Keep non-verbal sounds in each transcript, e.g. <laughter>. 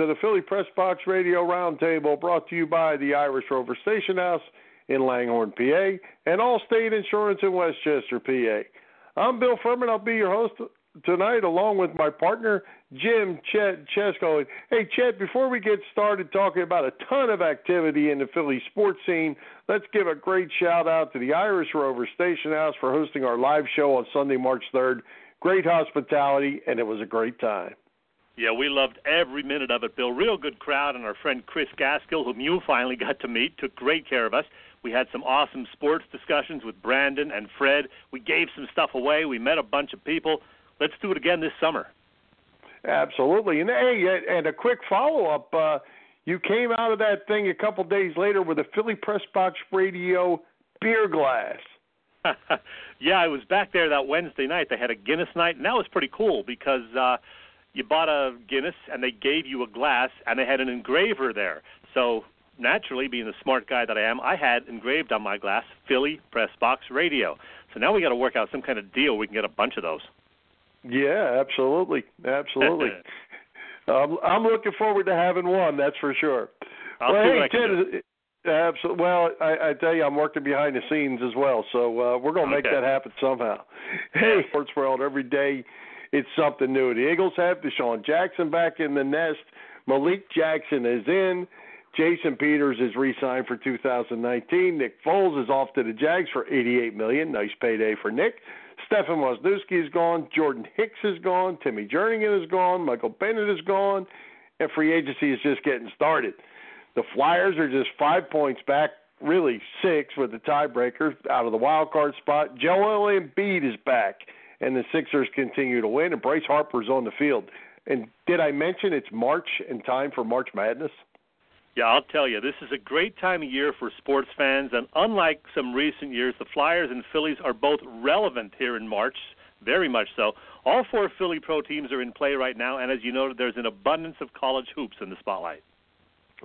to the Philly Press Box Radio Roundtable brought to you by the Irish Rover Station House in Langhorne, PA, and Allstate Insurance in Westchester, PA. I'm Bill Furman. I'll be your host tonight along with my partner, Jim Chet Chesko. Hey, Chet, before we get started talking about a ton of activity in the Philly sports scene, let's give a great shout out to the Irish Rover Station House for hosting our live show on Sunday, March 3rd great hospitality, and it was a great time. Yeah, we loved every minute of it, Bill. Real good crowd, and our friend Chris Gaskill, whom you finally got to meet, took great care of us. We had some awesome sports discussions with Brandon and Fred. We gave some stuff away. We met a bunch of people. Let's do it again this summer. Absolutely. And hey, and a quick follow up. Uh, you came out of that thing a couple days later with a Philly Press Box Radio beer glass. <laughs> <laughs> yeah, I was back there that Wednesday night. They had a Guinness night, and that was pretty cool because uh, you bought a Guinness and they gave you a glass, and they had an engraver there. So naturally, being the smart guy that I am, I had engraved on my glass Philly Press Box Radio. So now we got to work out some kind of deal. We can get a bunch of those. Yeah, absolutely, absolutely. <laughs> um, I'm looking forward to having one. That's for sure. I'll well, hey, Ted, Absolutely. Well, I, I tell you, I'm working behind the scenes as well, so uh, we're going to make that happen somehow. Hey, sports world, every day it's something new. The Eagles have DeSean Jackson back in the nest. Malik Jackson is in. Jason Peters is re-signed for 2019. Nick Foles is off to the Jags for 88 million. Nice payday for Nick. Stefan Wisniewski is gone. Jordan Hicks is gone. Timmy Jernigan is gone. Michael Bennett is gone. And free agency is just getting started. The Flyers are just five points back, really six with the tiebreaker out of the wild card spot. Joel Embiid is back, and the Sixers continue to win, and Bryce Harper's on the field. And did I mention it's March and time for March Madness? Yeah, I'll tell you, this is a great time of year for sports fans, and unlike some recent years, the Flyers and Phillies are both relevant here in March, very much so. All four Philly pro teams are in play right now, and as you noted, there's an abundance of college hoops in the spotlight.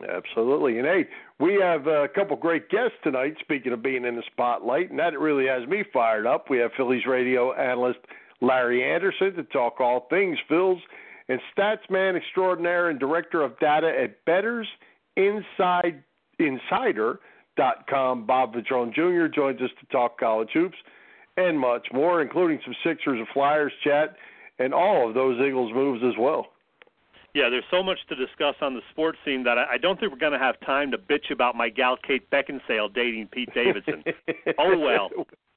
Absolutely. And hey, we have uh, a couple great guests tonight, speaking of being in the spotlight, and that really has me fired up. We have Phillies radio analyst Larry Andersen to talk all things Phils, and statsman extraordinaire and director of data at Bettors Inside Insider.com, Bob Vetrone Jr. joins us to talk college hoops and much more, including some Sixers and Flyers chat and all of those Eagles moves as well. Yeah, there's so much to discuss on the sports scene that I, I don't think we're going to have time to bitch about my gal Kate Beckinsale dating Pete Davidson. <laughs> oh well,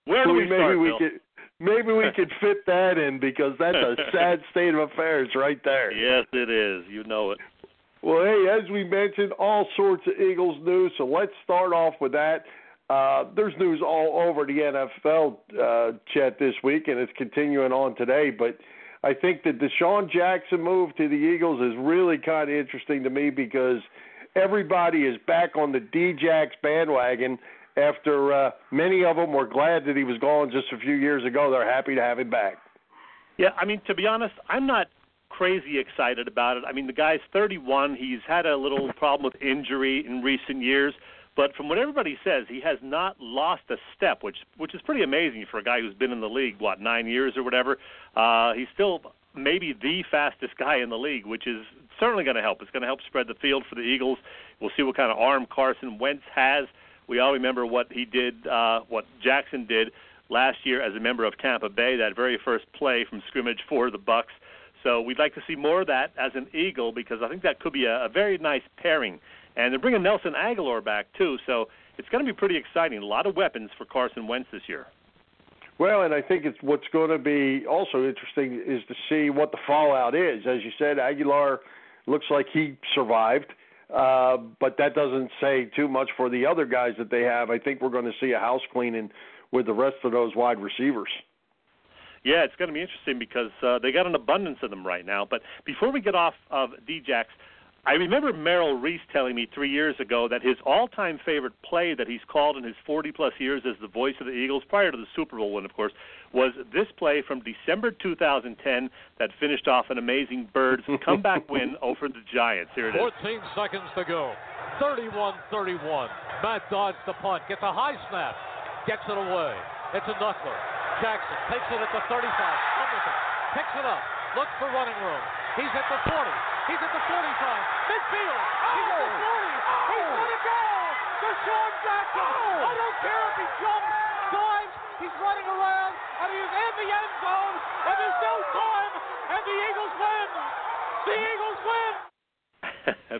where do we, maybe start, we Bill? could maybe we could fit that in because that's a <laughs> sad state of affairs right there. Yes, it is. You know it. Well, hey, as we mentioned, all sorts of Eagles news. So let's start off with that. Uh, there's news all over the NFL, uh, Chet, this week, and it's continuing on today. But I think that the DeSean Jackson move to the Eagles is really kind of interesting to me because everybody is back on the D-Jax bandwagon after uh, many of them were glad that he was gone just a few years ago. They're happy to have him back. Yeah, I mean, to be honest, I'm not crazy excited about it. I mean, the guy's 31. He's had a little problem with injury in recent years. But from what everybody says, he has not lost a step, which which is pretty amazing for a guy who's been in the league what nine years or whatever. Uh, he's still maybe the fastest guy in the league, which is certainly going to help. It's going to help spread the field for the Eagles. We'll see what kind of arm Carson Wentz has. We all remember what he did, uh, what Jackson did last year as a member of Tampa Bay, that very first play from scrimmage for the Bucs. So we'd like to see more of that as an Eagle because I think that could be a, a very nice pairing and they're bringing Nelson Agholor back too, so it's going to be pretty exciting. A lot of weapons for Carson Wentz this year. Well, and I think it's what's going to be also interesting is to see what the fallout is. As you said, Agholor looks like he survived, uh, but that doesn't say too much for the other guys that they have. I think we're going to see a house cleaning with the rest of those wide receivers. Yeah, it's going to be interesting because uh, they got an abundance of them right now. But before we get off of Djax, I remember Merrill Reese telling me three years ago that his all-time favorite play that he's called in his 40-plus years as the voice of the Eagles, prior to the Super Bowl win, of course, was this play from December 2010 that finished off an amazing Birds <laughs> comeback win over the Giants. Here it is. 14 seconds to go. 31-31. Matt Dodge the punt, gets a high snap, gets it away. It's a knuckler. Jackson takes it at the 35, picks it up, looks for running room. He's at the 40. He's at the 45. Midfield. Oh. He's at the 40. Oh. He's going to go. DeSean Jackson. Oh. I don't care if he jumps, dives, he's running around, and he's in the end zone, and there's no time, and the Eagles win. The Eagles win.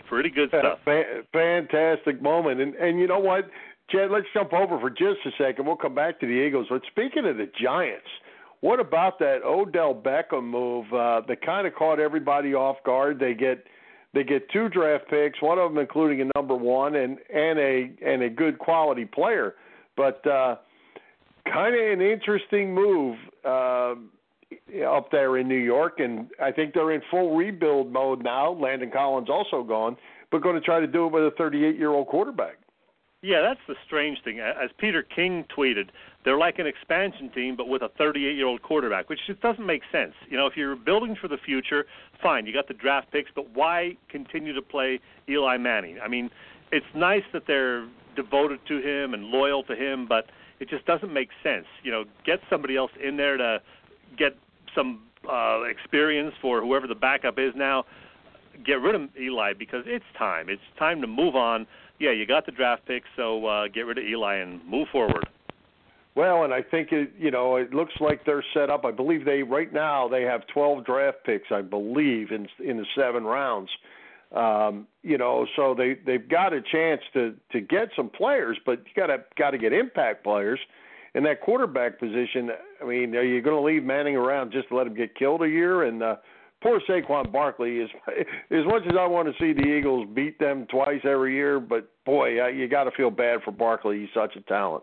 <laughs> Pretty good stuff. Fantastic moment. And and you know what, Chad, let's jump over for just a second. We'll come back to the Eagles. But speaking of the Giants, what about that Odell Beckham move uh, that kind of caught everybody off guard? They get they get two draft picks, one of them including a number one and and a and a good quality player, but uh, kind of an interesting move uh, up there in New York, and I think they're in full rebuild mode now. Landon Collins also gone, but going to try to do it with a 38 year old quarterback. Yeah, that's the strange thing. As Peter King tweeted, they're like an expansion team, but with a 38-year-old quarterback, which just doesn't make sense. You know, if you're building for the future, fine, you got the draft picks, but why continue to play Eli Manning? I mean, it's nice that they're devoted to him and loyal to him, but it just doesn't make sense. You know, get somebody else in there to get some uh, experience for whoever the backup is now. Get rid of Eli because it's time. It's time to move on yeah, you got the draft pick, so uh, get rid of Eli and move forward. Well, and I think it, you know it looks like they're set up. I believe they right now they have 12 draft picks. I believe in in the seven rounds. Um, you know, so they they've got a chance to to get some players, but you got to got to get impact players. In that quarterback position, I mean, are you going to leave Manning around just to let him get killed a year? And uh, poor Saquon Barkley is <laughs> as much as I want to see the Eagles beat them twice every year, but boy, you got to feel bad for Barkley. He's such a talent.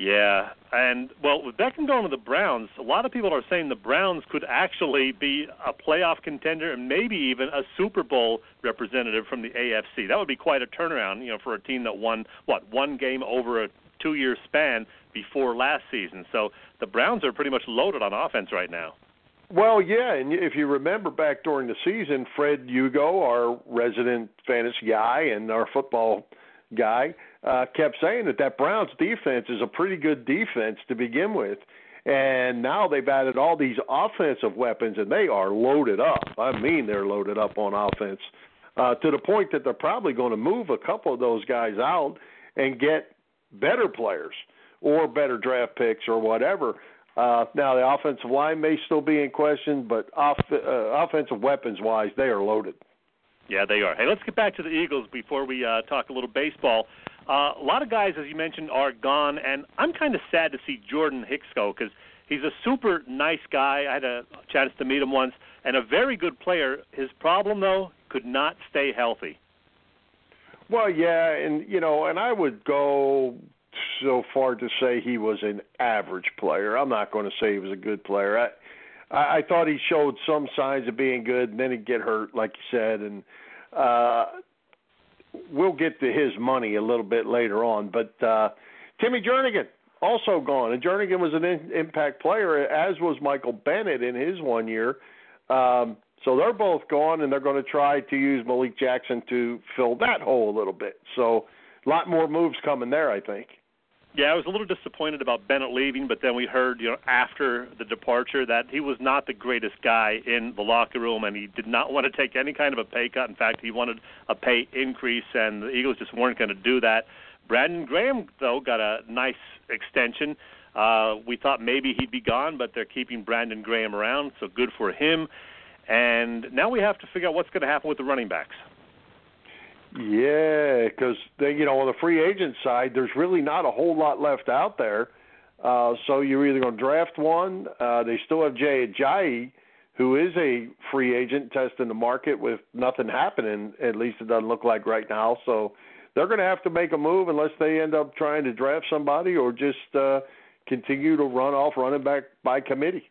Yeah, and well, with Beckham going to the Browns, a lot of people are saying the Browns could actually be a playoff contender and maybe even a Super Bowl representative from the AFC. That would be quite a turnaround, you know, for a team that won what one game over a two-year span before last season. So the Browns are pretty much loaded on offense right now. Well, yeah, and if you remember back during the season, Fred Hugo, our resident fantasy guy and our football guy, uh, kept saying that that Browns defense is a pretty good defense to begin with. And now they've added all these offensive weapons, and they are loaded up. I mean, they're loaded up on offense uh, to the point that they're probably going to move a couple of those guys out and get better players or better draft picks or whatever. Uh, now the offensive line may still be in question, but off, uh, offensive weapons wise, they are loaded. Yeah, they are. Hey, let's get back to the Eagles before we uh, talk a little baseball. Uh, a lot of guys, as you mentioned, are gone, and I'm kind of sad to see Jordan Hicks go because he's a super nice guy. I had a chance to meet him once, and a very good player. His problem, though, could not stay healthy. Well, yeah, and you know, and I would go so far to say he was an average player. I'm not going to say he was a good player. I I, I thought he showed some signs of being good, and then he'd get hurt, like you said, and uh, we'll get to his money a little bit later on. But uh, Timmy Jernigan also gone, and Jernigan was an in, impact player, as was Michael Bennett in his one year. Um, so they're both gone, and they're going to try to use Malik Jackson to fill that hole a little bit. So a lot more moves coming there, I think. Yeah, I was a little disappointed about Bennett leaving, but then we heard, you know, after the departure that he was not the greatest guy in the locker room, and he did not want to take any kind of a pay cut. In fact, he wanted a pay increase, and the Eagles just weren't going to do that. Brandon Graham, though, got a nice extension. Uh, we thought maybe he'd be gone, but they're keeping Brandon Graham around, so good for him. And now we have to figure out what's going to happen with the running backs. Yeah, because they, you know, on the free agent side, there's really not a whole lot left out there. Uh, so you're either going to draft one. Uh, they still have Jay Ajayi, who is a free agent testing the market with nothing happening. At least it doesn't look like right now. So they're going to have to make a move unless they end up trying to draft somebody or just uh, continue to run off running back by committee.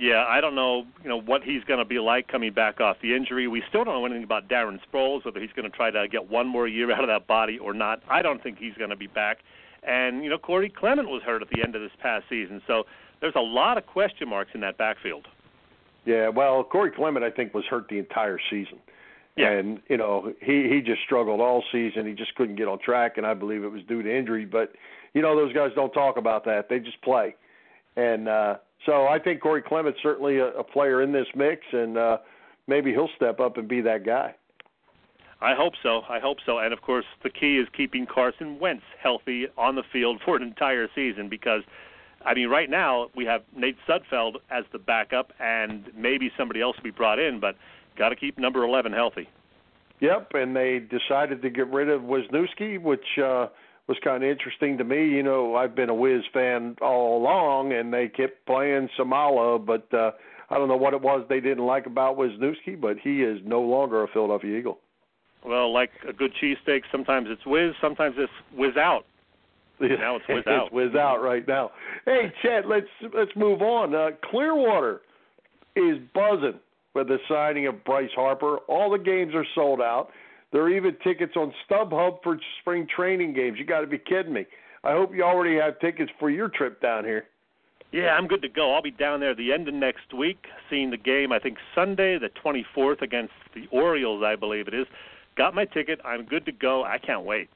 Yeah, I don't know, you know, what he's going to be like coming back off the injury. We still don't know anything about Darren Sproles, whether he's going to try to get one more year <laughs> out of that body or not. I don't think he's going to be back. And you know, Corey Clement was hurt at the end of this past season, so there's a lot of question marks in that backfield. Yeah, well, Corey Clement, I think, was hurt the entire season. Yeah. And you know he he just struggled all season. He just couldn't get on track, and I believe it was due to injury. But you know those guys don't talk about that; they just play. And uh, so I think Corey Clement's certainly a, a player in this mix, and uh, maybe he'll step up and be that guy. I hope so. I hope so. And of course, the key is keeping Carson Wentz healthy on the field <laughs> for an entire season because, I mean, right now we have Nate Sudfeld as the backup, and maybe somebody else will be brought in, but got to keep number 11 healthy. Yep, and they decided to get rid of Wisniewski, which uh, was kind of interesting to me. You know, I've been a Wiz fan all along, and they kept playing Seumalo, but uh, I don't know what it was they didn't like about Wisniewski, but he is no longer a Philadelphia Eagle. Well, like a good cheesesteak, sometimes it's whiz, sometimes it's whiz out. Now it's whiz <laughs> out. it's whiz out right now. Hey, Chet, let's let's move on. Uh, Clearwater is buzzing with the signing of Bryce Harper. All the games are sold out. There are even tickets on StubHub for spring training games. You got to be kidding me. I hope you already have tickets for your trip down here. Yeah, I'm good to go. I'll be down there the end of next week, seeing the game. I think Sunday, the 24th, against the Orioles, I believe it is. Got my ticket. I'm good to go. I can't wait.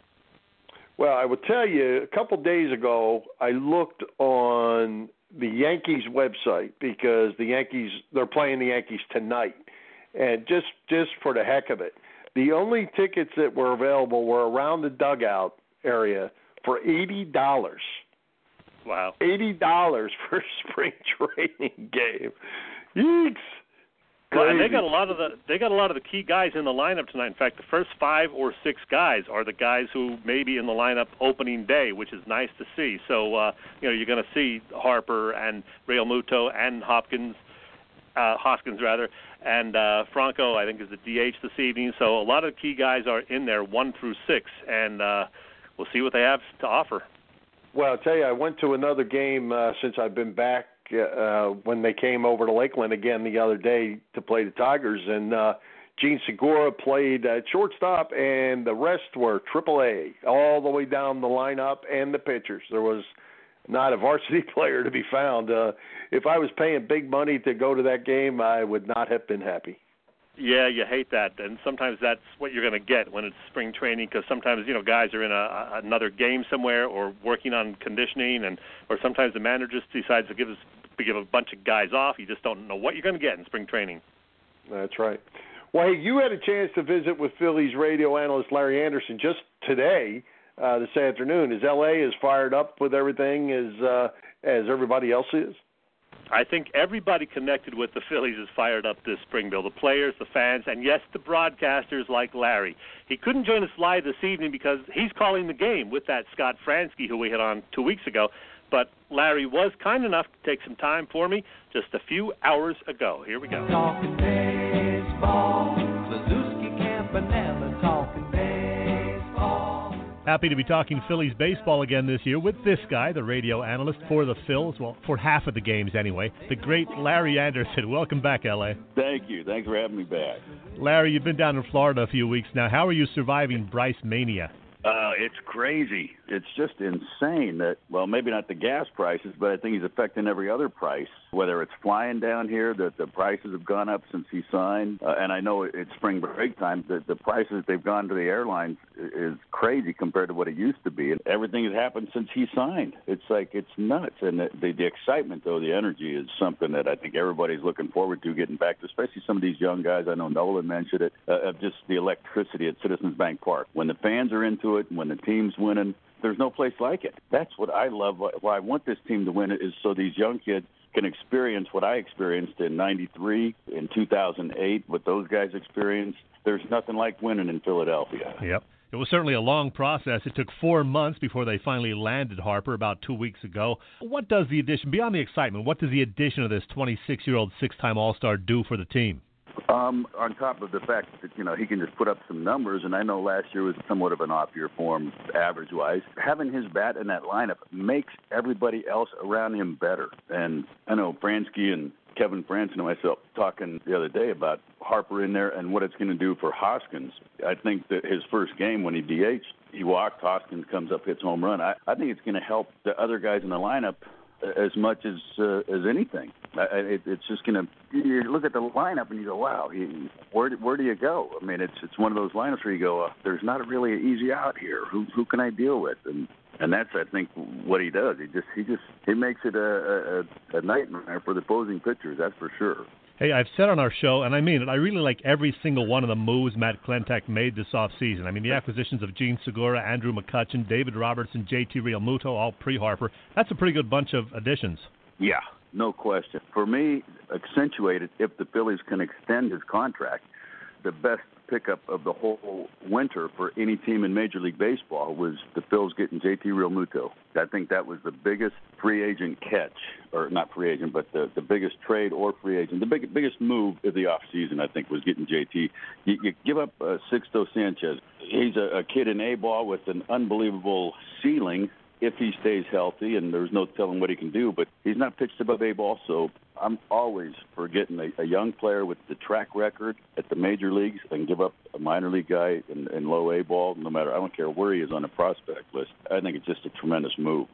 Well, I will tell you, a couple days ago, I looked on the Yankees website because the Yankees they're playing the Yankees tonight, and just just for the heck of it, the only tickets that were available were around the dugout area for eighty dollars. Wow, eighty dollars for a spring <laughs> training game. Yeeks. Well, and they got a lot of the they got a lot of the key guys in the lineup tonight. In fact, the first five or six guys are the guys who may be in the lineup opening day, which is nice to see. So uh, you know you're going to see Harper and Realmuto and Hopkins, uh, Hoskins rather, and uh, Franco. I think is the DH this evening. So a lot of key guys are in there, one through six, and uh, we'll see what they have to offer. Well, I'll tell you, I went to another game uh, since I've been back uh, when they came over to Lakeland again the other day to play the Tigers, and uh, Jean Segura played at shortstop, and the rest were Triple A all the way down the lineup and the pitchers. There was not a varsity <laughs> player to be found. Uh, if I was paying big money to go to that game, I would not have been happy. Yeah, you hate that, and sometimes that's what you're going to get when it's spring training. Because sometimes you know guys are in a, another game somewhere or working on conditioning, and or sometimes the manager just decides to give us to give a bunch of guys off. You just don't know what you're going to get in spring training. That's right. Well, hey, you had a chance to visit with Phillies radio analyst Larry Andersen just today, uh, this afternoon. Is LA as fired up with everything as uh, as everybody else is? I think everybody connected with the Phillies is fired up this spring, Bill. The players, the fans, and yes, the broadcasters like Larry. He couldn't join us live this evening because he's calling the game with that Scott Franzke who we had on two weeks ago. But Larry was kind enough to take some time for me just a few hours ago. Here we go. Happy to be talking Phillies baseball again this year with this guy, the radio analyst for the Phils, well, for half of the games anyway, the great Larry Andersen. Welcome back, LA. Thank you. Thanks for having me back. Larry, you've been down in Florida a few weeks now. How are you surviving Bryce Mania? Uh, it's crazy. It's just insane that, well, maybe not the gas prices, but I think he's affecting every other price. Whether it's flying down here, that the prices have gone up since he signed, uh, and I know it's spring break time. The, the prices they've gone to the airlines is crazy compared to what it used to be. And everything has happened since he signed. It's like it's nuts. And the, the, the excitement, though, the energy is something that I think everybody's looking forward to getting back to, especially some of these young guys. I know Nolan mentioned it, uh, of just the electricity at Citizens Bank Park. When the fans are into it, and when the team's winning, there's no place like it. That's what I love. Why I want this team to win it is so these young kids can experience what I experienced in 93, in 2008, what those guys experienced. There's nothing like winning in Philadelphia. Yep. It was certainly a long process. It took four months before they finally landed Harper about two weeks ago. What does the addition, beyond the excitement, what does the addition of this 26 year old six time All Star do for the team? Um, on top of the fact that you know he can just put up some numbers, and I know last year was somewhat of an off year form average wise. Having his bat in that lineup makes everybody else around him better. And I know Franzke and Kevin Frandsen and myself talking the other day about Harper in there and what it's going to do for Hoskins. I think that his first game when he DH, he walked. Hoskins comes up, hits home run. I, I think it's going to help the other guys in the lineup as much as uh, as anything. It, it's just going to you look at the lineup and you go, wow, he, where where do you go? I mean, it's it's one of those lineups where you go, uh, there's not really an easy out here. Who who can I deal with? And and that's I think what he does. He just he just he makes it a a, a nightmare for the opposing pitchers. That's for sure. Hey, I've said on our show, and I mean it, I really like every single one of the moves Matt Klentak made this offseason. I mean, the acquisitions of Jean Segura, Andrew McCutchen, David Robertson, JT Realmuto, all pre-Harper. That's a pretty good bunch of additions. Yeah, no question. For me, accentuated if the Phillies can extend his contract, the best pickup of the whole winter for any team in Major League Baseball was the Phils getting JT Realmuto. I think that was the biggest free agent catch, or not free agent, but the the biggest trade or free agent. The big, biggest move of the off season, I think, was getting JT. You, you give up uh, Sixto Sanchez. He's a, a kid in A ball with an unbelievable ceiling if he stays healthy, and there's no telling what he can do. But he's not pitched above A ball, so I'm always for getting a, a young player with the track record at the major leagues and give up a minor league guy in, in low A ball, no matter I don't care where he is on the prospect list. I think it's just a tremendous move.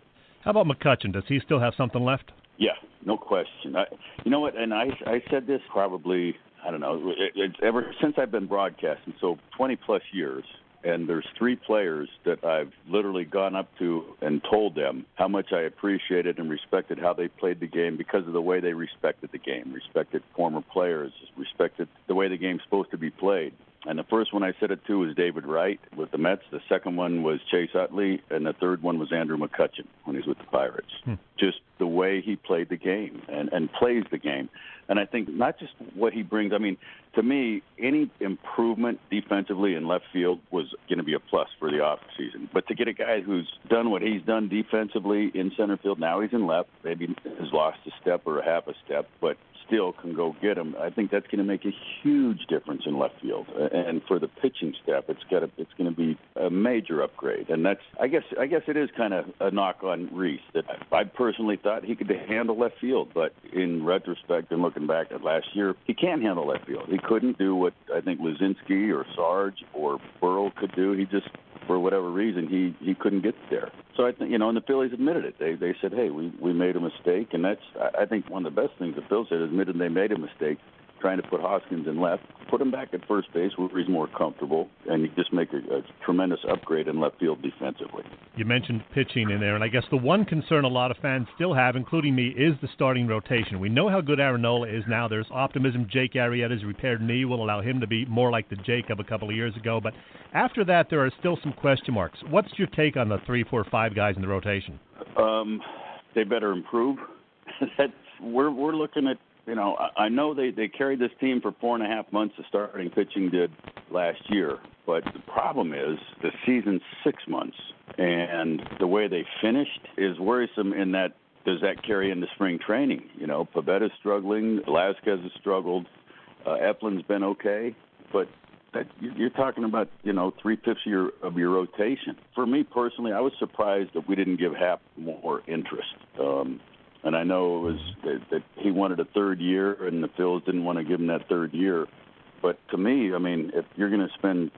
How about McCutchen? Does he still have something left? Yeah, no question. I, you know what? And I I said this probably I don't know it, it, ever since I've been broadcasting, so 20 plus years and there's three players that I've literally gone up to and told them how much I appreciated and respected how they played the game because of the way they respected the game, respected former players, respected the way the game's supposed to be played. And the first one I said it to was David Wright with the Mets. The second one was Chase Utley, and the third one was Andrew McCutchen when he's with the Pirates. Hmm. Just the way he played the game and and plays the game. And I think not just what he brings. I mean, to me, any improvement defensively in left field was going to be a plus for the off season. But to get a guy who's done what he's done defensively in center field, now he's in left, maybe has lost a step or a half a step, but still can go get him. I think that's going to make a huge difference in left field. And for the pitching staff, it's got a, it's going to be a major upgrade. And that's I guess I guess it is kind of a knock on Rhys that I personally thought he could handle left field, but in retrospect and looking back at last year, he can't handle that field. He couldn't do what I think Luzinski or Sarge or Burrell could do. He just for whatever reason he he couldn't get there. So I think you know, and the Phillies admitted it. They they said, hey, we we made a mistake, and that's I think one of the best things the Phillies admitted they made a mistake trying to put Hoskins in left, put him back at first base where he's more comfortable, and you just make a, a tremendous upgrade in left field defensively. You mentioned pitching in there, and I guess the one concern a lot of fans still have, including me, is the starting rotation. We know how good Aaron Nola is now. There's optimism Jake Arrieta's repaired knee will allow him to be more like the Jake of a couple of years ago, but after that, there are still some question marks. What's your take on the three, four, five guys in the rotation? Um, they better improve. <laughs> That's we're we're looking at you know, I know they they carried this team for four and a half months. The starting pitching did last year, but the problem is the season's six months, and the way they finished is worrisome. In that, does that carry into spring training? You know, Pivetta's struggling, Velasquez has struggled, uh, Eflin's been okay, but that you're talking about, you know, three fifths of your of your rotation. For me personally, I was surprised that we didn't give Happ more interest. Um, and I know it was mm-hmm. that, that he wanted a third year, and the Phils didn't want to give him that third year. But to me, I mean, if you're going to spend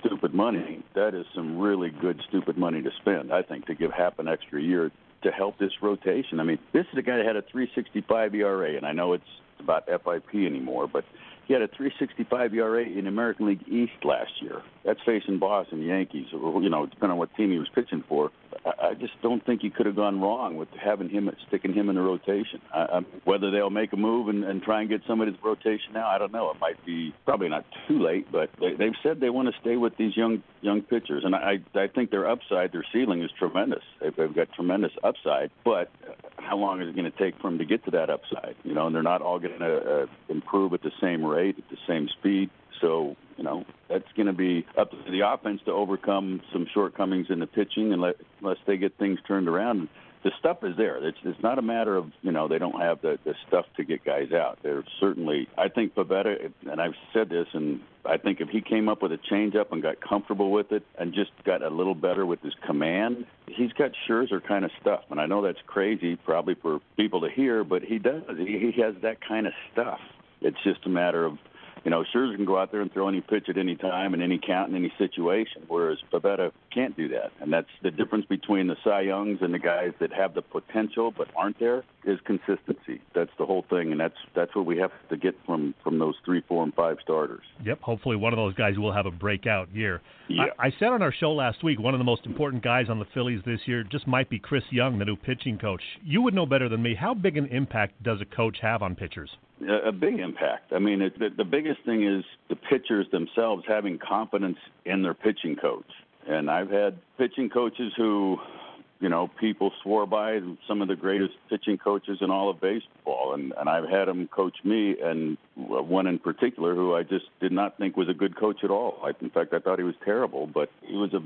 stupid money, that is some really good stupid money to spend. I think to give Happ an extra year to help this rotation. I mean, this is a guy that had a 3.65 ERA, and I know it's about FIP anymore, but he had a 3.65 ERA in American League East last year. That's facing Boston Yankees, or you know, depending on what team he was pitching for. I, just don't think he could have gone wrong with having him sticking him in the rotation. I, I, whether they'll make a move and, and try and get somebody to rotation now, I don't know. It might be probably not too late, but they, they've said they want to stay with these young young pitchers, and I I think their upside, their ceiling is tremendous. They've, they've got tremendous upside, but how long is it going to take for them to get to that upside? You know, and they're not all going to uh, improve at the same rate, at the same speed. So, you know, that's going to be up to the offense to overcome some shortcomings in the pitching unless, unless they get things turned around. the stuff is there. It's it's not a matter of you know they don't have the the stuff to get guys out. There's certainly I think Pivetta and I've said this and I think if he came up with a changeup and got comfortable with it and just got a little better with his command, he's got Scherzer kind of stuff. And I know that's crazy probably for people to hear, but he does. He, he has that kind of stuff. It's just a matter of you know, Scherzer can go out there and throw any pitch at any time in any count in any situation, whereas Pivetta can't do that. And that's the difference between the Cy Youngs and the guys that have the potential but aren't there is consistency. That's the whole thing, and that's that's what we have to get from from those three, four, and five starters. Yep. Hopefully, one of those guys will have a breakout year. Yeah. I, I said on our show last week one of the most important guys on the Phillies this year just might be Chris Young, the new pitching coach. You would know better than me. How big an impact does a coach have on pitchers? A, big impact. I mean, it, the, the biggest thing is the pitchers themselves having confidence in their pitching coach. And I've had pitching coaches who, you know, people swore by some of the greatest pitching coaches in all of baseball, and and I've had them coach me, and one in particular who I just did not think was a good coach at all. I, in fact, I thought he was terrible, but he was a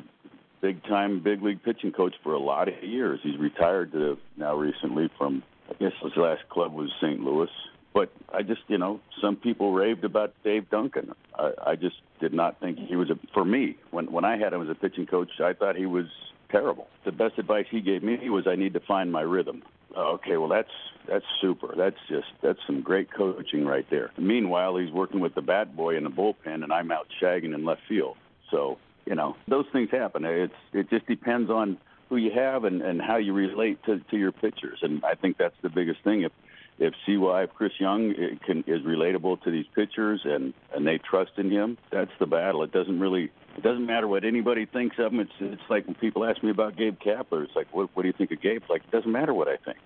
big time big league pitching coach for a lot of years. He's retired to now recently from I guess his last club was St. Louis, but I just, you know, some people raved about Dave Duncan. I, I just did not think he was a. For me, when when I had him as a pitching coach, I thought he was terrible. The best advice he gave me was I need to find my rhythm. Uh, okay, well that's that's super. That's just that's some great coaching right there. Meanwhile, he's working with the bat boy in the bullpen, and I'm out shagging in left field. So you know those things happen. It's it just depends on who you have and and how you relate to to your pitchers, and I think that's the biggest thing. If if CY, if Chris Young eh, can, is relatable to these pitchers and and they trust in him, that's the battle. It doesn't really it doesn't matter what anybody thinks of him. It's it's like when people ask me about Gabe Kapler, it's like what what do you think of Gabe? It's like it doesn't matter what I think.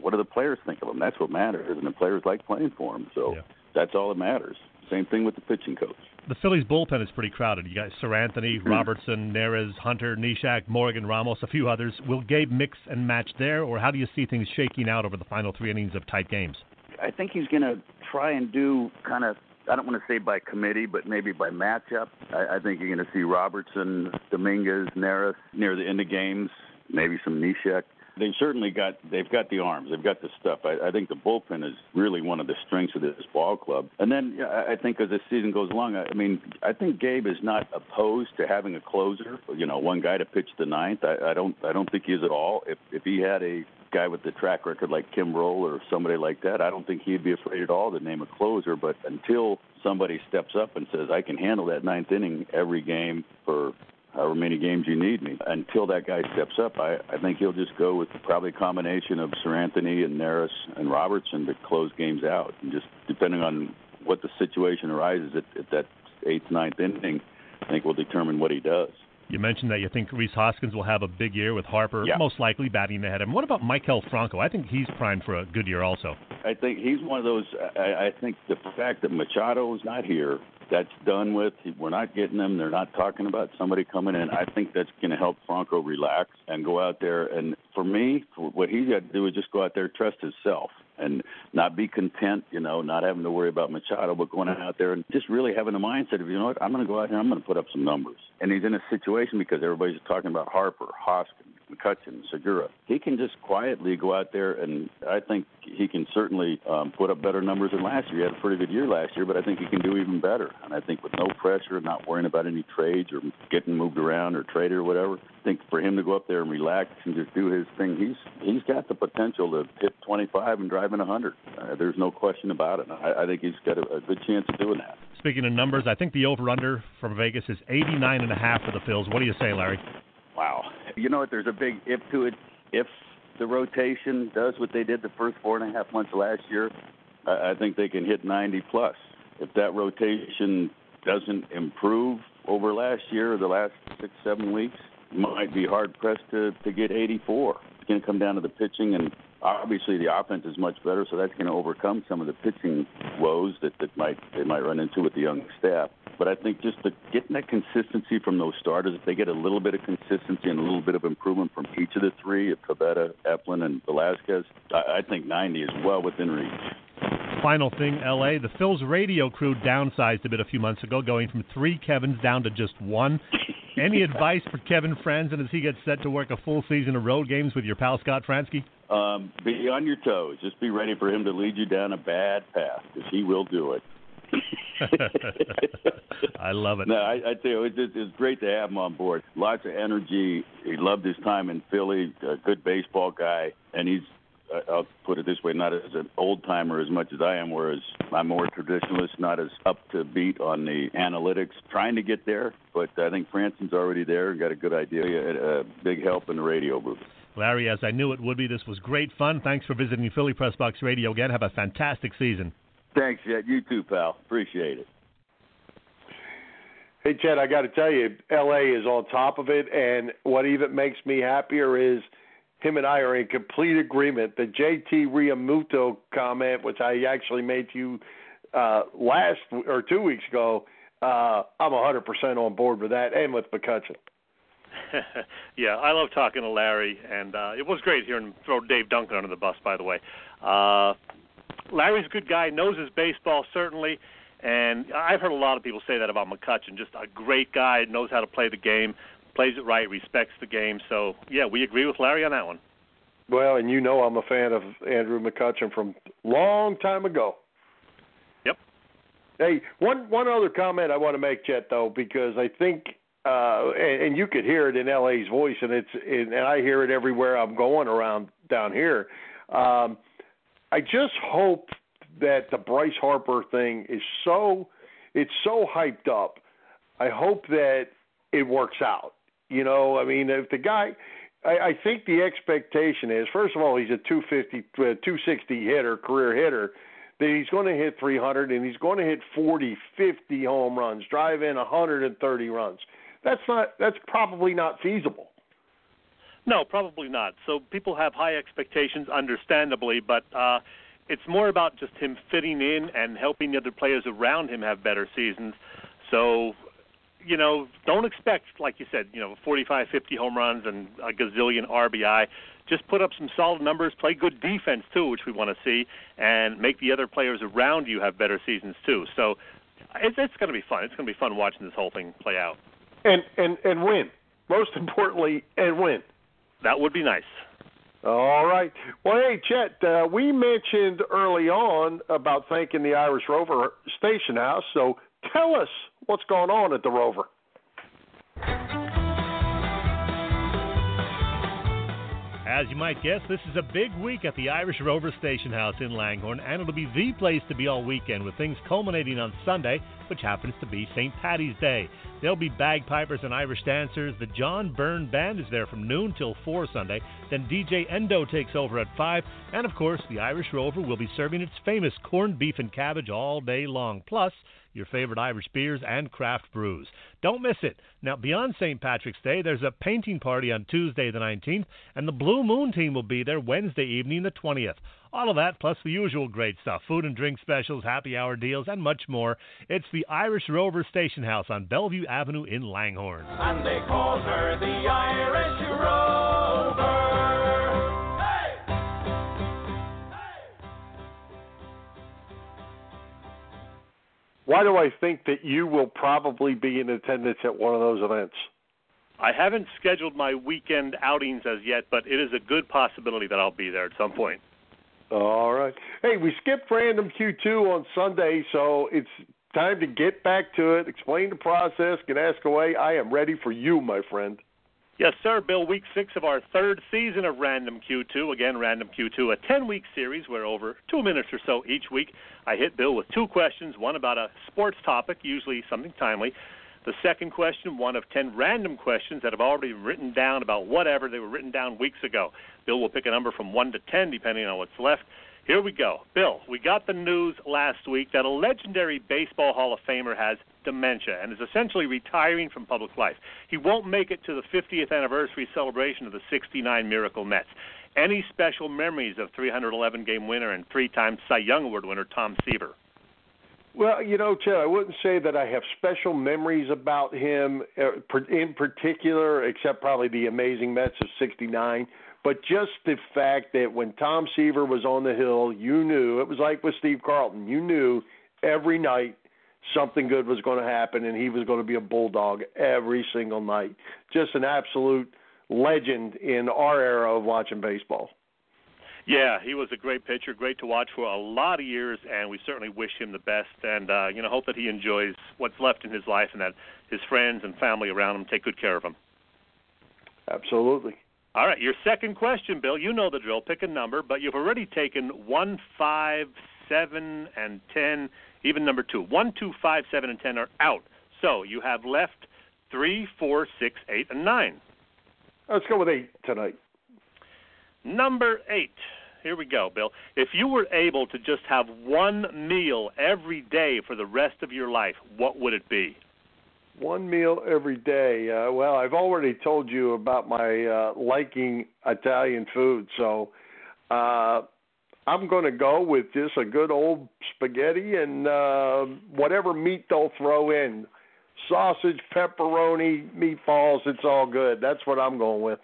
What do the players think of him? That's what matters, and the players like playing for him. So yeah. that's all that matters. Same thing with the pitching coach. The Phillies bullpen is pretty crowded. You got Seranthony, hmm. Robertson, Neris, Hunter, Neshek, Morgan, Ramos, a few others. Will Gabe mix and match there, or how do you see things shaking out over the final three innings of tight games? I think he's going to try and do kind of I don't want to say by committee, but maybe by matchup. I, I think you're going to see Robertson, Dominguez, Neris near the end of games, maybe some Neshek they've certainly got they've got the arms, they've got the stuff. I, I think the bullpen is really one of the strengths of this ball club. And then I think as the season goes along, I, mean, I think Gabe is not opposed to having a closer. You know, one guy to pitch the ninth. I, I don't I don't think he is at all. If if he had a guy with the track record like Kimbrel or somebody like that, I don't think he'd be afraid at all to name a closer. But until somebody steps up and says, I can handle that ninth inning every game for however many games you need me. Until that guy steps up, I, I think he'll just go with probably a combination of Seranthony and Neris and Robertson to close games out. And just depending on what the situation arises at, at that eighth, ninth inning, I think will determine what he does. You mentioned that you think Rhys Hoskins will have a big year with Harper yeah. most likely batting ahead of him. What about Maikel Franco? I think he's primed for a good year also. I think he's one of those. I, I think the fact that Machado is not here that's done with. We're not getting them. They're not talking about somebody coming in. I think that's going to help Franco relax and go out there. And for me, what he's got to do is just go out there, trust himself, and not be content, you know, not having to worry about Machado, but going out there and just really having the mindset of, you know what, I'm going to go out here, I'm going to put up some numbers. And he's in a situation because everybody's talking about Harper, Hoskins, McCutchen, Segura. He can just quietly go out there, and I think he can certainly um, put up better numbers than last year. He had a pretty good year last year, but I think he can do even better. And I think with no pressure, not worrying about any trades or getting moved around or traded or whatever, I think for him to go up there and relax and just do his thing, he's he's got the potential to hit 25 and drive in 100. Uh, there's no question about it. I, I think he's got a, a good chance of doing that. Speaking of numbers, I think the over/under from Vegas is 89 and a half for the Phils. What do you say, Larry? Wow. You know what? There's a big if to it. If the rotation does what they did the first four and a half months last year, I, think they can hit 90 plus. If that rotation doesn't improve over last year or the last six, seven weeks, might be hard pressed to, to get 84. It's going to come down to the pitching and obviously the offense is much better, so that's going to overcome some of the pitching woes that, that might they might run into with the young staff. But I think just the, getting that consistency from those starters, if they get a little bit of consistency and a little bit of improvement from each of the three, Pivetta, Eflin, and Velasquez, I, I think 90 is well within reach. Final thing, LA, the Phil's radio crew downsized a bit a few months ago, going from three Kevins down to just one. Any <laughs> advice for Kevin Frandsen as he gets set to work a full season of road games with your pal Scott Franzke? Um, be on your toes. Just be ready for him to lead you down a bad path because he will do it. <laughs> <laughs> I love it. No, I, I tell you, it's, it's great to have him on board. Lots of energy. He loved his time in Philly. A good baseball guy, and he's. Uh, I'll put it this way: not as an old timer as much as I am, whereas I'm more traditionalist, not as up to beat on the analytics. Trying to get there, but I think Frandsen's already there and got a good idea. A big help in the radio booth. Larry, as I knew it would be, this was great fun. Thanks for visiting Philly Press Box Radio again. Have a fantastic season. Thanks, Jet. You too, pal. Appreciate it. Hey, Chet, I got to tell you, LA is on top of it, and what even makes me happier is him and I are in complete agreement. The JT Realmuto comment, which I actually made to you uh, last or two weeks ago, uh, I'm 100% on board with that, and with McCutchen. <laughs> yeah, I love talking to Larry, and uh, it was great hearing him throw Dave Duncan under the bus. By the way, uh, Larry's a good guy, knows his baseball certainly, and I've heard a lot of people say that about McCutchen. Just a great guy, knows how to play the game, plays it right, respects the game. So yeah, we agree with Larry on that one. Well, and you know I'm a fan of Andrew McCutchen from long time ago. Yep. Hey, one one other comment I want to make, Chet, though, because I think uh, and, and you could hear it in LA's voice, and it's and I hear it everywhere I'm going around down here. Um, I just hope that the Bryce Harper thing is so it's so hyped up. I hope that it works out. You know, I mean, if the guy, I, I think the expectation is first of all he's a 250, uh, 260 hitter, career hitter. That he's going to hit 300 and he's going to hit 40, 50 home runs, drive in 130 runs. That's not. That's probably not feasible. No, probably not. So people have high expectations, understandably, but uh, it's more about just him fitting in and helping the other players around him have better seasons. So, you know, don't expect, like you said, you know, 45, 50 home runs and a gazillion RBI. Just put up some solid numbers, play good defense too, which we want to see, and make the other players around you have better seasons too. So, it's, it's going to be fun. It's going to be fun watching this whole thing play out and and and win. Most importantly, and win. That would be nice. All right. Well, hey, Chet, uh, we mentioned early on about thanking the Irish Rover Station House. So tell us what's going on at the Rover. As you might guess, this is a big week at the Irish Rover Station House in Langhorne, and it'll be the place to be all weekend with things culminating on Sunday, which happens to be St. Patty's Day. There'll be bagpipers and Irish dancers. The John Byrne Band is there from noon till 4 Sunday. Then DJ Endo takes over at 5. And of course, the Irish Rover will be serving its famous corned beef and cabbage all day long. Plus, your favorite Irish beers and craft brews. Don't miss it. Now, beyond St. Patrick's Day, there's a painting party on Tuesday the 19th, and the Blue Moon team will be there Wednesday evening the 20th. All of that, plus the usual great stuff food and drink specials, happy hour deals, and much more. It's the Irish Rover Station House on Bellevue Avenue in Langhorne. And they call her the Irish Rover. Why do I think that you will probably be in attendance at one of those events? I haven't scheduled my weekend outings as yet, but it is a good possibility that I'll be there at some point. All right. Hey, we skipped random Q2 on Sunday, so it's time to get back to it, explain the process, get ask away. I am ready for you, my friend. Yes, sir. Bill, week six of our third season of Random Q2. Again, Random Q2, a 10 week series where over two minutes or so each week I hit Bill with two questions one about a sports topic, usually something timely. The second question, one of 10 random questions that have already been written down about whatever they were written down weeks ago. Bill will pick a number from 1 to 10, depending on what's left. Here we go. Bill, we got the news last week that a legendary Baseball Hall of Famer has dementia and is essentially retiring from public life. He won't make it to the 50th anniversary celebration of the 69 Miracle Mets. Any special memories of 311 game winner and three time Cy Young Award winner Tom Seaver? Well, you know, Chad, I wouldn't say that I have special memories about him uh, in particular, except probably the amazing Mets of '69. But just the fact that when Tom Seaver was on the hill, you knew it was like with Steve Carlton. You knew every night something good was going to happen and he was going to be a bulldog every single night. Just an absolute legend in our era of watching baseball. Yeah, he was a great pitcher, great to watch for a lot of years, and we certainly wish him the best. And uh, you know, hope that he enjoys what's left in his life, and that his friends and family around him take good care of him. Absolutely. All right, your second question, Bill. You know the drill. Pick a number, but you've already taken one, five, seven, and ten. Even number two, one, two, five, seven, and ten are out. So you have left three, four, six, eight, and nine. Let's go with eight tonight. Number eight. Here we go, Bill. If you were able to just have one meal every day for the rest of your life, what would it be? One meal every day. Uh, well, I've already told you about my uh, liking Italian food, so uh, I'm going to go with just a good old spaghetti and uh, whatever meat they'll throw in. Sausage, pepperoni, meatballs, it's all good. That's what I'm going with.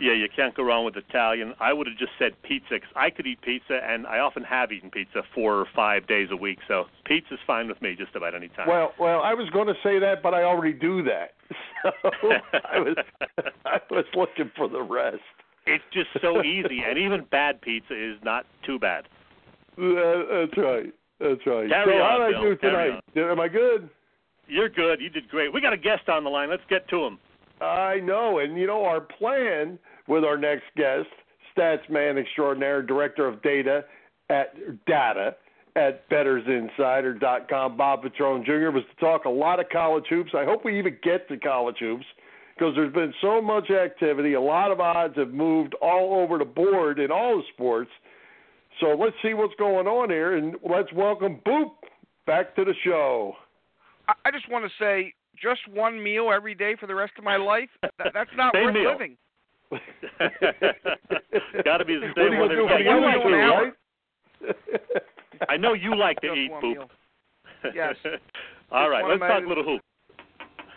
Yeah, you can't go wrong with Italian. I would have just said pizza because I could eat pizza, and I often have eaten pizza four or five days a week. So pizza's fine with me just about any time. Well, well, I was going to say that, but I already do that. <laughs> So I was, <laughs> I was looking for the rest. It's just so <laughs> easy, and even bad pizza is not too bad. Uh, that's right. That's right. Carry so on, how did I do tonight? Am I good? You're good. You did great. We got a guest on the line. Let's get to him. I know, and you know our plan with our next guest, stats man extraordinaire, director of data at data at bettorsinsider.com, Bob Vetrone Jr. was to talk a lot of college hoops. I hope we even get to college hoops because there's been so much activity. A lot of odds have moved all over the board in all the sports. So let's see what's going on here, and let's welcome Boop back to the show. I- I just want to say, just one meal every day for the rest of my life. That, that's not worth meal. living. <laughs> got to be the same you one. gonna do that- you like two, an right? I know you like to Just eat, Boop. poop. meal. Yes. <laughs> All Just right, let's talk a little hoop.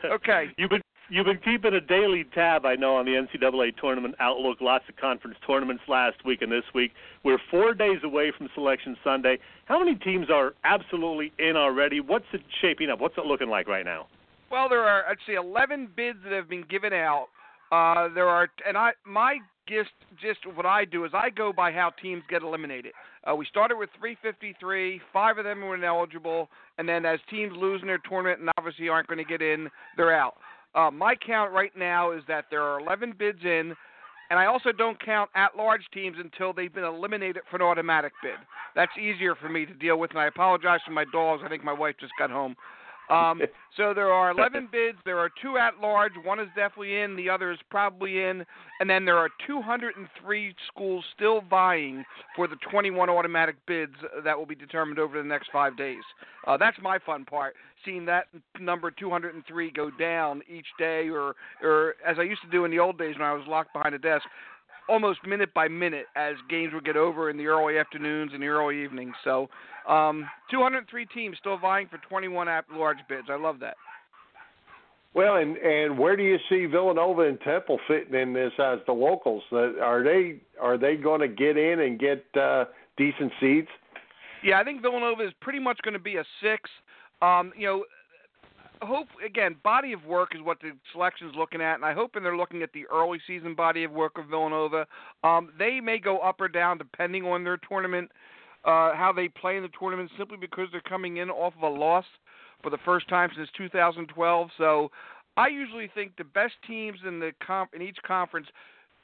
Okay. <laughs> You've been you've been keeping a daily tab, I know, on the NCAA tournament outlook. Lots of conference tournaments last week and this week. We're four days away from Selection Sunday. How many teams are absolutely in already? What's it shaping up? What's it looking like right now? Well, there are say 11 bids that have been given out. Uh, there are, and I my just just what I do is I go by how teams get eliminated. Uh, we started with 353. Five of them were ineligible, and then as teams lose in their tournament and obviously aren't going to get in, they're out. Uh, my count right now is that there are 11 bids in, and I also don't count at-large teams until they've been eliminated for an automatic bid. That's easier for me to deal with, and I apologize for my dogs. I think my wife just got home. Um, so there are 11 bids. There are two at large. One is definitely in. The other is probably in. And then there are 203 schools still vying for the 21 automatic bids that will be determined over the next five days. Uh, that's my fun part, seeing that number 203 go down each day, or or as I used to do in the old days when I was locked behind a desk. Almost minute by minute as games would get over in the early afternoons and the early evenings. So, um, 203 teams still vying for 21 at large bids. I love that. Well, and and where do you see Villanova and Temple fitting in this as the locals? Are they are they going to get in and get uh, decent seeds? Yeah, I think Villanova is pretty much going to be a six. Um, you know, hope again, body of work is what the selection's looking at, and I hope and they're looking at the early season body of work of Villanova. Um, they may go up or down depending on their tournament, uh, how they play in the tournament, simply because they're coming in off of a loss for the first time since 2012. So, I usually think the best teams in the comp in each conference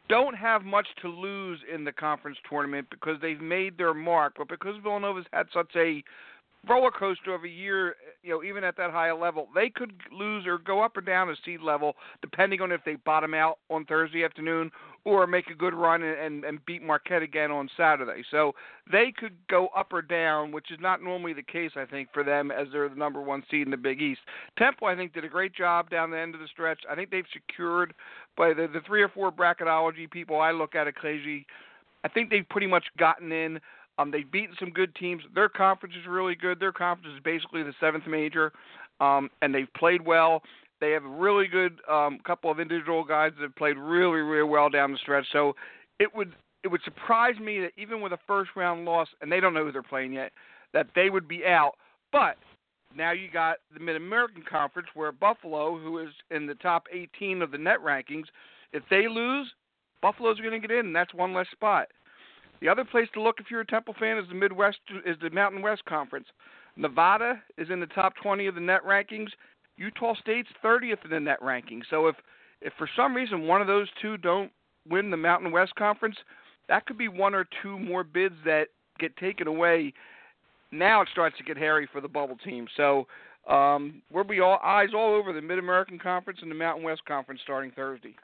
don't have much to lose in the conference tournament because they've made their mark. But because Villanova's had such a roller coaster of a year, you know, even at that high level, they could lose or go up or down a seed level depending on if they bottom out on Thursday afternoon or make a good run and, and, beat Marquette again on Saturday. So they could go up or down, which is not normally the case, I think, for them as they're the number one seed in the Big East. Temple, I think, did a great job down the end of the stretch. I think they've secured by the, the three or four bracketology people I look at occasionally. I think they've pretty much gotten in. Um, they've beaten some good teams. Their conference is really good. Their conference is basically the seventh major, um, and they've played well. They have a really good um, couple of individual guys that have played really, really well down the stretch. So it would it would surprise me that even with a first round loss, and they don't know who they're playing yet, that they would be out. But now you got the Mid American Conference where Buffalo, who is in the top 18 of the net rankings, if they lose, Buffalo's going to get in, and that's one less spot. The other place to look if you're a Temple fan is the Midwest is the Mountain West Conference. Nevada is in the top 20 of the net rankings. Utah State's 30th in the net ranking. So if if for some reason one of those two don't win the Mountain West Conference, that could be one or two more bids that get taken away. Now it starts to get hairy for the bubble team. So um, we'll be all eyes all over the Mid American Conference and the Mountain West Conference starting Thursday.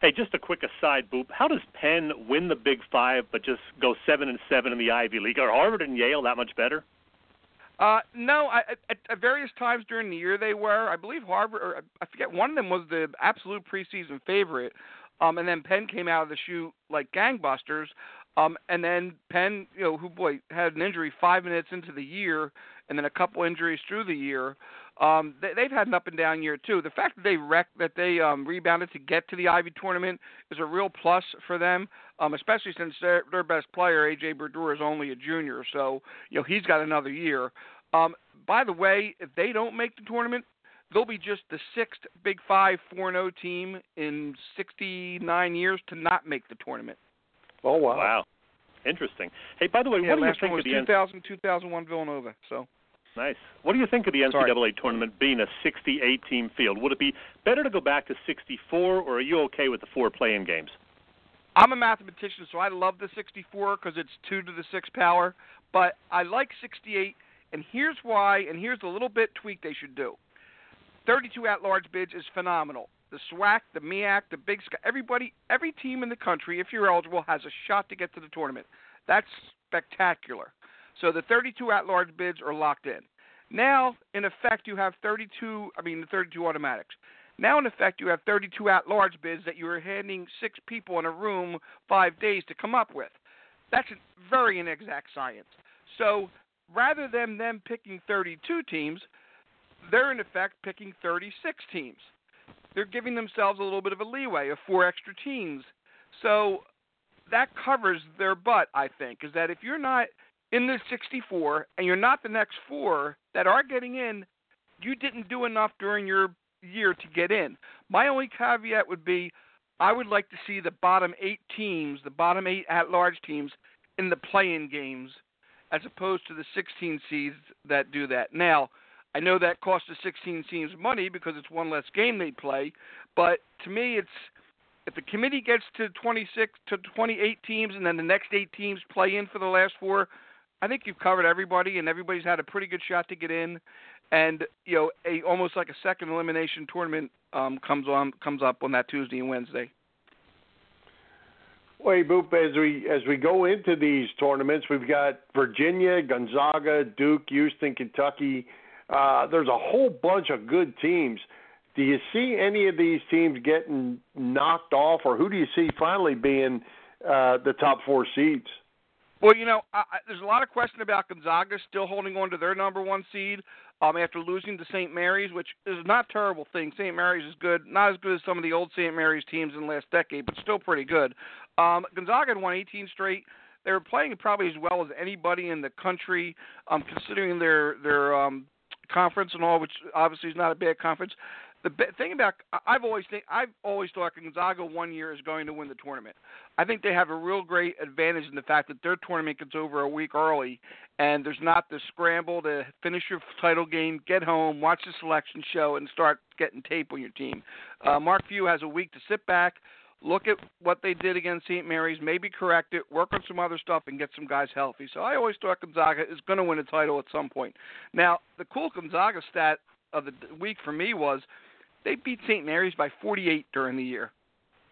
Hey, just a quick aside, Boop. How does Penn win the Big Five but just go seven and seven in the Ivy League? Are Harvard and Yale that much better? Uh, no, I, at, at various times during the year they were. I believe Harvard, or I forget, one of them was the absolute preseason favorite. Um, and then Penn came out of the chute like gangbusters. Um, and then Penn, you know, who boy had an injury five minutes into the year, and then a couple injuries through the year. Um, they, they've had an up and down year too. The fact that they wreck that they um, rebounded to get to the Ivy tournament is a real plus for them, um, especially since their their best player AJ Brodeur is only a junior, so you know he's got another year. Um, by the way, if they don't make the tournament, they'll be just the sixth Big Five 4-0 team in 69 years to not make the tournament. Oh wow! Wow, interesting. Hey, by the way, yeah, what do you last think one of was the 2000, 2001 Villanova. So Nice. What do you think of the NCAA Sorry. tournament being a 68 team field? Would it be better to go back to 64, or are you okay with the four playing games? I'm a mathematician, so I love the 64 because it's two to the six power. But I like 68, and here's why. And here's a little bit tweak they should do. 32 at-large bids is phenomenal. The SWAC, the MIAC, the Big Sky, everybody, every team in the country, if you're eligible, has a shot to get to the tournament. That's spectacular. So the 32 at-large bids are locked in. Now, in effect, you have 32. I mean, the 32 automatics. Now, in effect, you have 32 at-large bids that you are handing six people in a room five days to come up with. That's a very inexact science. So, rather than them picking 32 teams, they're in effect picking 36 teams. They're giving themselves a little bit of a leeway of four extra teams. So that covers their butt, I think, is that if you're not in the 64 and you're not the next four that are getting in, you didn't do enough during your year to get in. My only caveat would be I would like to see the bottom eight teams, the bottom eight at large teams, in the play in games as opposed to the 16 seeds that do that. Now, I know that costs the 16 teams money because it's one less game they play, but to me, it's if the committee gets to 26 to 28 teams and then the next eight teams play in for the last four, I think you've covered everybody and everybody's had a pretty good shot to get in, and you know, a almost like a second elimination tournament um, comes on comes up on that Tuesday and Wednesday. Wait, Boop, as we as we go into these tournaments, we've got Virginia, Gonzaga, Duke, Houston, Kentucky. Uh, there's a whole bunch of good teams. Do you see any of these teams getting knocked off, or who do you see finally being uh, the top four seeds? Well, you know, I, there's a lot of question about Gonzaga still holding on to their number one seed um, after losing to St. Mary's, which is not a terrible thing. St. Mary's is good, not as good as some of the old St. Mary's teams in the last decade, but still pretty good. Um, Gonzaga had won 18 straight. They were playing probably as well as anybody in the country, um, considering their their um, conference and all, which obviously is not a bad conference. The thing about I've always think I've always thought Gonzaga one year is going to win the tournament. I think they have a real great advantage in the fact that their tournament gets over a week early, and there's not the scramble to finish your title game, get home, watch the selection show, and start getting tape on your team. Uh, Mark Few has a week to sit back, look at what they did against St. Mary's, maybe correct it, work on some other stuff, and get some guys healthy. So I always thought Gonzaga is going to win a title at some point. Now, the cool Gonzaga stat of the week for me was they beat St. Mary's by 48 during the year.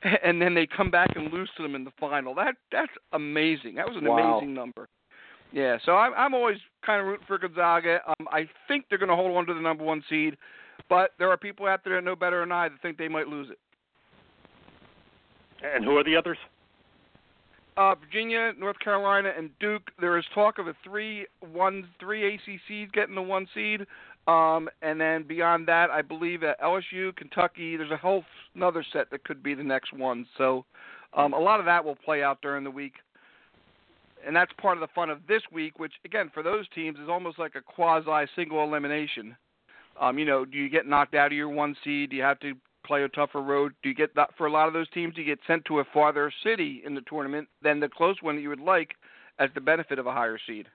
<laughs> And then they come back and lose to them in the final. That that's amazing. That was an Wow. amazing number. Yeah, so I'm I'm always kind of rooting for Gonzaga. Um, I think they're going to hold on to the number one seed, but there are people out there that know better than I that think they might lose it. And who are the others? Uh, Virginia, North Carolina, and Duke. There is talk of a three one three ACCs getting the one seed, um, and then beyond that, I believe at LSU, Kentucky. There's a whole another set that could be the next one. So, um, a lot of that will play out during the week. and that's part of the fun of this week, which again for those teams is almost like a quasi single elimination. Um, you know, do you get knocked out of your one seed? Do you have to play a tougher road? Do you get that for a lot of those teams? Do you get sent to a farther city in the tournament than the close one that you would like, as the benefit of a higher seed?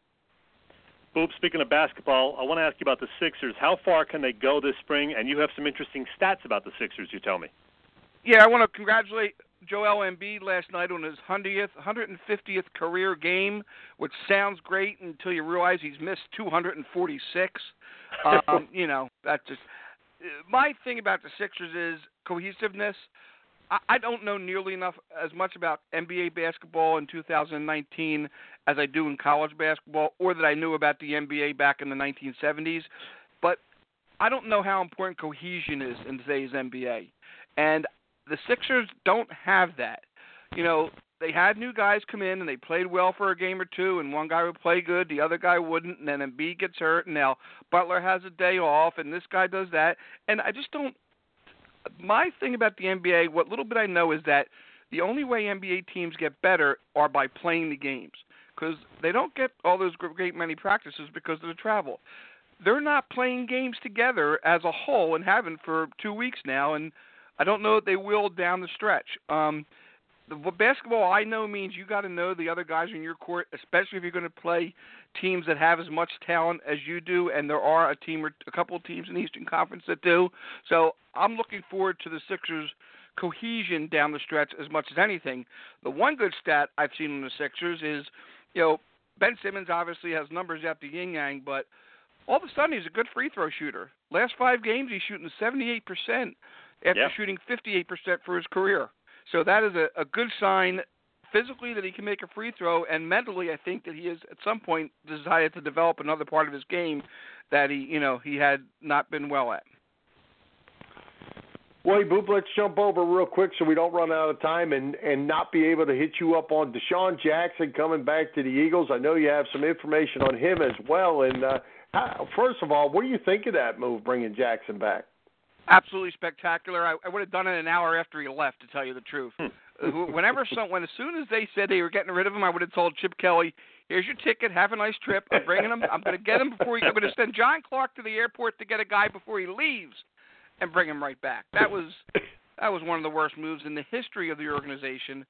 Boop, speaking of basketball, I want to ask you about the Sixers. How far can they go this spring? And you have some interesting stats about the Sixers, you tell me. Yeah, I want to congratulate Joel Embiid last night on his 100th, 150th career game, which sounds great until you realize he's missed 246. <laughs> Um, you know, that just my thing about the Sixers is cohesiveness. I, I don't know nearly enough as much about NBA basketball in 2019 as I do in college basketball, or that I knew about the NBA back in the 1970s. But I don't know how important cohesion is in today's NBA, and the Sixers don't have that. You know, they had new guys come in and they played well for a game or two, and one guy would play good, the other guy wouldn't, and then Embiid gets hurt, and now Butler has a day off, and this guy does that, and I just don't. My thing about the NBA, what little bit I know, is that the only way NBA teams get better are by playing the games, because they don't get all those great many practices because of the travel. They're not playing games together as a whole and haven't for two weeks now, and I don't know that they will down the stretch. Um, the basketball I know means you got to know the other guys in your court, especially if you're going to play teams that have as much talent as you do, and there are a team or a couple of teams in the Eastern Conference that do. So I'm looking forward to the Sixers' cohesion down the stretch as much as anything. The one good stat I've seen in the Sixers is, you know, Ben Simmons obviously has numbers at the yin yang, but all of a sudden he's a good free throw shooter. Last five games he's shooting 78% after yep. shooting 58% for his career. So that is a, a good sign physically that he can make a free throw, and mentally, I think that he has at some point decided to develop another part of his game that he, you know, he had not been well at. Well, hey, Boop, let's jump over real quick so we don't run out of time and and not be able to hit you up on DeSean Jackson coming back to the Eagles. I know you have some information on him as well. And uh, how, first of all, what do you think of that move, bringing Jackson back? Absolutely spectacular. I, I would have done it an hour after he left, to tell you the truth. Hmm. Whenever <laughs> some, when as soon as they said they were getting rid of him, I would have told Chip Kelly, "Here's your ticket. Have a nice trip. I'm bringing him. I'm going to get him before he. I'm going to send John Clark to the airport to get a guy before he leaves, and bring him right back." That was that was one of the worst moves in the history of the organization.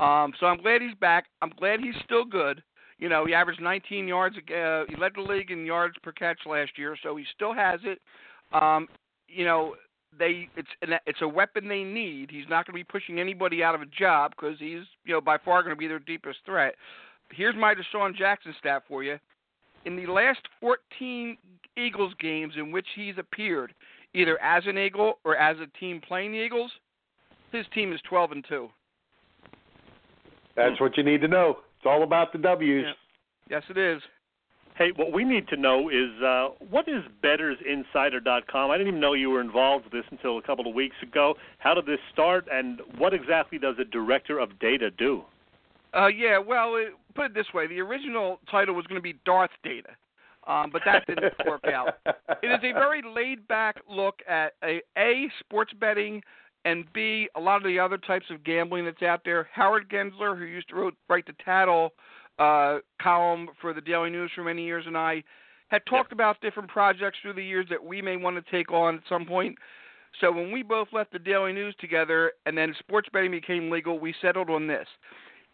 Um, so I'm glad he's back. I'm glad he's still good. You know, he averaged 19 yards. Uh, he led the league in yards per catch last year, so he still has it. Um, you know they it's an, it's a weapon they need. He's not going to be pushing anybody out of a job because he's you know by far going to be their deepest threat. Here's my DeSean Jackson stat for you. In the last 14 Eagles games in which he's appeared, either as an Eagle or as a team playing the Eagles, his team is 12 and two. That's what you need to know. It's all about the W's. Yeah. Yes, it is. Hey, what we need to know is uh, what is BettorsInsider.com? I didn't even know you were involved with this until a couple of weeks ago. How did this start, and what exactly does a director of data do? Uh, yeah, well, it, put it this way: the original title was going to be Darth Data, um, but that didn't <laughs> work out. It is a very laid-back look at a, a sports betting and B a lot of the other types of gambling that's out there. Howard Gensler, who used to wrote, write the Tattle uh, column for the Daily News for many years, and I had talked about different projects through the years that we may want to take on at some point. So when we both left the Daily News together and then sports betting became legal, we settled on this.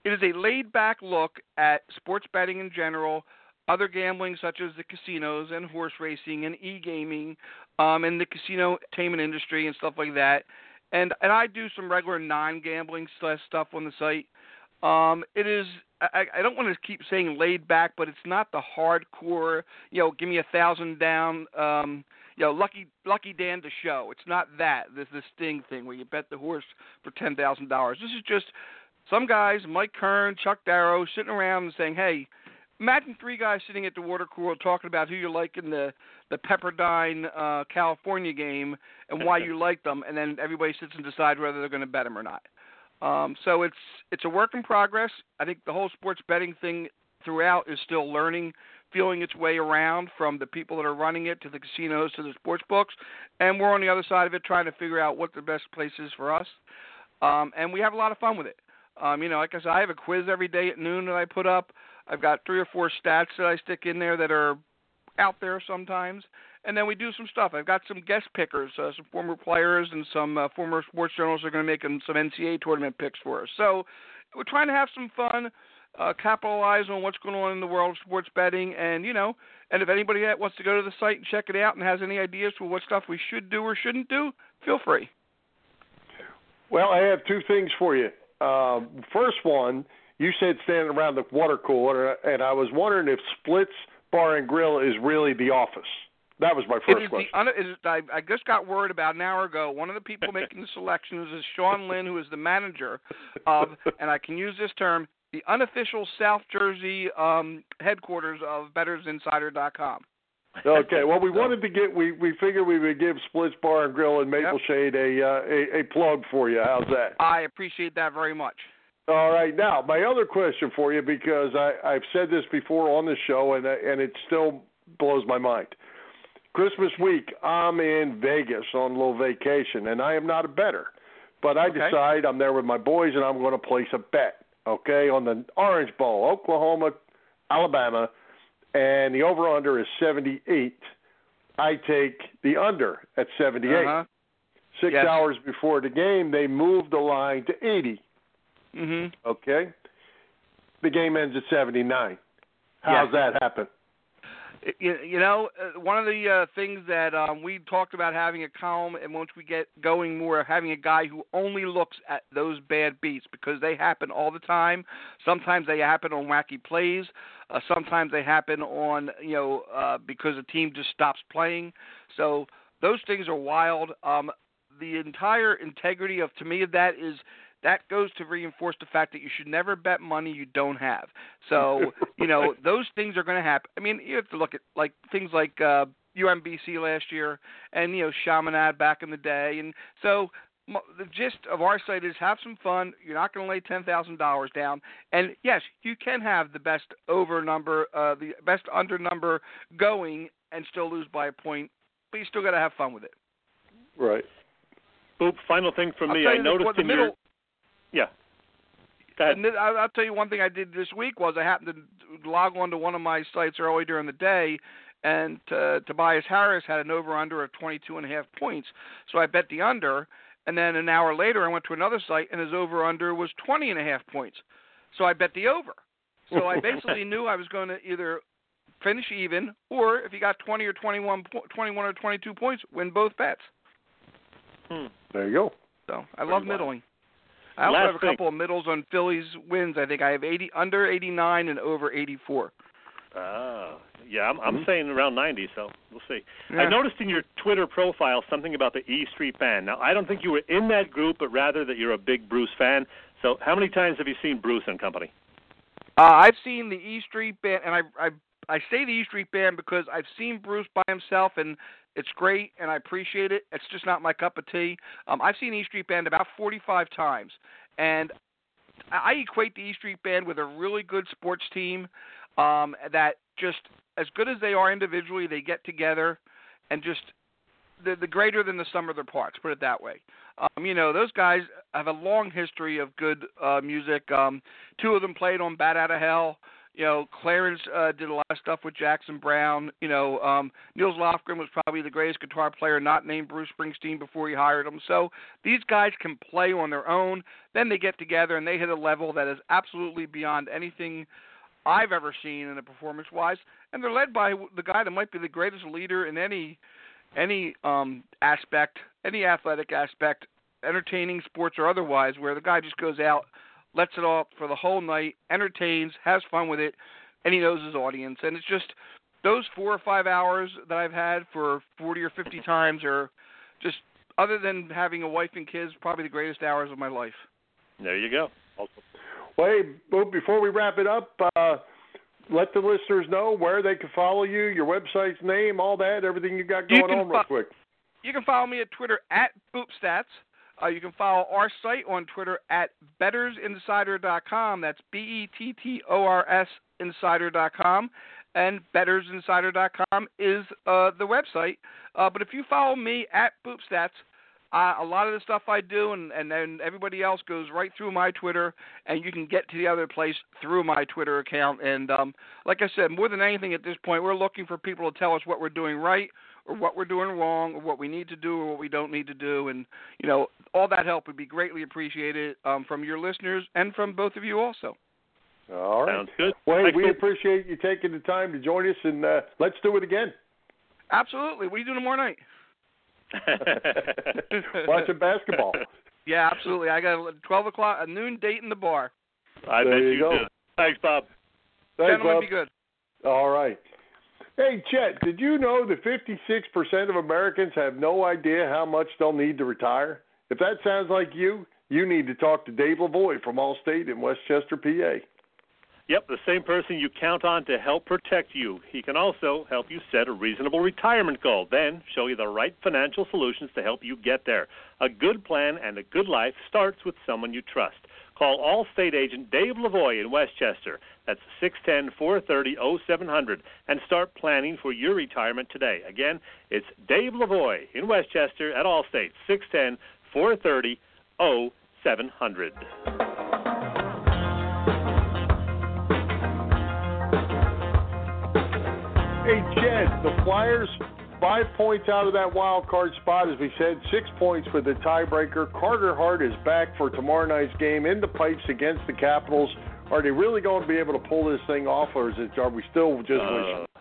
It is a laid back look at sports betting in general, other gambling such as the casinos and horse racing and e gaming, um, and the casino entertainment industry and stuff like that. And and I do some regular non gambling stuff on the site. Um, it is I, I don't want to keep saying laid back, but it's not the hardcore, you know, give me a thousand down, um, you know, lucky lucky Dan to show. It's not that. This this sting thing where you bet the horse for ten thousand dollars. This is just some guys, Mike Kern, Chuck Darrow, sitting around and saying, Hey, imagine three guys sitting at the water cooler talking about who you like in the the Pepperdine uh California game and why <laughs> you like them and then everybody sits and decides whether they're gonna bet them or not. Um, so it's it's a work in progress. I think the whole sports betting thing throughout is still learning, feeling its way around from the people that are running it to the casinos to the sports books, and we're on the other side of it trying to figure out what the best place is for us. Um, and we have a lot of fun with it. Um, you know, like I said, I have a quiz every day at noon that I put up. I've got three or four stats that I stick in there that are out there sometimes, and then we do some stuff. I've got some guest pickers, uh, some former players and some uh, former sports journalists are going to make some NCAA tournament picks for us. So we're trying to have some fun, uh, capitalize on what's going on in the world of sports betting, and you know, and if anybody wants to go to the site and check it out and has any ideas for what stuff we should do or shouldn't do, feel free. Well, I have two things for you. Um, first one, you said standing around the water cooler, and I was wondering if Splits Bar and Grill is really the office. That was my first it is question. The, it I, I just got word about an hour ago. One of the people making the selections is Sean Lynn, who is the manager of, and I can use this term, the unofficial South Jersey um, headquarters of BettorsInsider.com. Okay, well, we wanted to get we we figured we would give Splits Bar and Grill in Maple Yep. Shade a, uh, a a plug for you. How's that? I appreciate that very much. All right, now my other question for you because I I've said this before on the show and and it still blows my mind. Christmas week, I'm in Vegas on a little vacation, and I am not a better, but I Okay. decide I'm there with my boys and I'm going to place a bet. Okay, on the Orange Bowl, Oklahoma, Alabama, and the over under is 78. I take the under at 78. Uh-huh. Six Yes. hours before the game, they moved the line to 80. Mhm. Okay, the game ends at 79. How's Yes. that happen? You, you know, uh, one of the uh, things that um, we talked about having a column, and once we get going more, having a guy who only looks at those bad beats because they happen all the time. Sometimes they happen on wacky plays. Uh, sometimes they happen on, you know, uh, because a team just stops playing. So those things are wild. Um, the entire integrity of to me of that is that goes to reinforce the fact that you should never bet money you don't have. <laughs> So, you know, those things are going to happen. I mean, you have to look at like things like uh UMBC last year and you know Chaminade back in the day and so the gist of our site is have some fun. You're not going to lay ten thousand dollars down, and yes, you can have the best over number, uh, the best under number going, and still lose by a point, but you still got to have fun with it. Right. Boop. Final thing from I'll me. I noticed the in middle, your yeah. Go ahead. And then I'll, I'll tell you one thing I did this week was I happened to log on to one of my sites early during the day, and uh, Tobias Harris had an over under of 22 and a half points. So I bet the under, and then an hour later I went to another site and his over under was 20 and a half points. So I bet the over. So I <laughs> basically knew I was going to either finish even, or if he got 20 or 21, 21 or 22 points, win both bets. Hmm. There you go. So I Pretty love wild. middling. I also Last have a thing. couple of middles on Phillies wins. I think I have 80 under 89 and over 84. Ah, yeah, I'm, I'm saying around 90, so we'll see. Yeah. I noticed in your Twitter profile something about the E Street Band. Now, I don't think you were in that group, but rather that you're a big Bruce fan. So, how many times have you seen Bruce and company? Uh, I've seen the E Street Band, and I I I say the E Street Band because I've seen Bruce by himself, and it's great, and I appreciate it. It's just not my cup of tea. Um, I've seen E Street Band about 45 times, and I equate the E Street Band with a really good sports team um, that just as good as they are individually, they get together and just the the greater than the sum of their parts. Put it that way. Um, you know, those guys have a long history of good uh, music. Um, two of them played on Bat Out of Hell. You know, Clarence uh, did a lot of stuff with Jackson Browne. You know, um, Nils Lofgren was probably the greatest guitar player not named Bruce Springsteen before he hired him. So these guys can play on their own. Then they get together and they hit a level that is absolutely beyond anything I've ever seen in a performance wise. And they're led by the guy that might be the greatest leader in any any um aspect, any athletic aspect, entertaining sports or otherwise, where the guy just goes out, lets it off for the whole night, entertains, has fun with it, and he knows his audience. And it's just those four or five hours that I've had for 40 or 50 times are just, other than having a wife and kids, probably the greatest hours of my life. There you go. Well, hey, Bo, before we wrap it up, uh, let the listeners know where they can follow you, your website's name, all that, everything you got going can on, real fo- quick. You can follow me at Twitter at BoopStats. Uh, you can follow our site on Twitter at bettorsinsider.com. That's B E T T O R S insider.com. And bettorsinsider.com is uh, the website. Uh, but if you follow me at BoopStats, uh, a lot of the stuff I do, and and then everybody else goes right through my Twitter, and you can get to the other place through my Twitter account. And um, like I said, more than anything at this point, we're looking for people to tell us what we're doing right or what we're doing wrong or what we need to do or what we don't need to do and you know all that help would be greatly appreciated um, from your listeners and from both of you also all right Sounds good. well hey, we Bill. appreciate you taking the time to join us and uh, let's do it again absolutely what are you doing tomorrow night <laughs> watching basketball <laughs> yeah absolutely i got a 12 o'clock a noon date in the bar I There bet you you go. do. Thanks, Bob. Thanks, gentlemen Bob. be good All right. Hey, Chet, did you know that 56% of Americans have no idea how much they'll need to retire? If that sounds like you, you need to talk to Dave Lavoie from Allstate in West Chester, PA. Yep, the same person you count on to help protect you. He can also help you set a reasonable retirement goal, then show you the right financial solutions to help you get there. A good plan and a good life starts with someone you trust. Call Allstate agent Dave Lavoie in West Chester. That's 610 430 0700 and start planning for your retirement today. Again, it's Dave Lavoie in West Chester at Allstate, 610 430 0700. Hey, Chet, the Flyers, five points out of that wild card spot, as we said, six points with the tiebreaker. Carter Hart is back for tomorrow night's game in the pipes against the Capitals. Are they really going to be able to pull this thing off, or is it, are we still just wishing? Uh,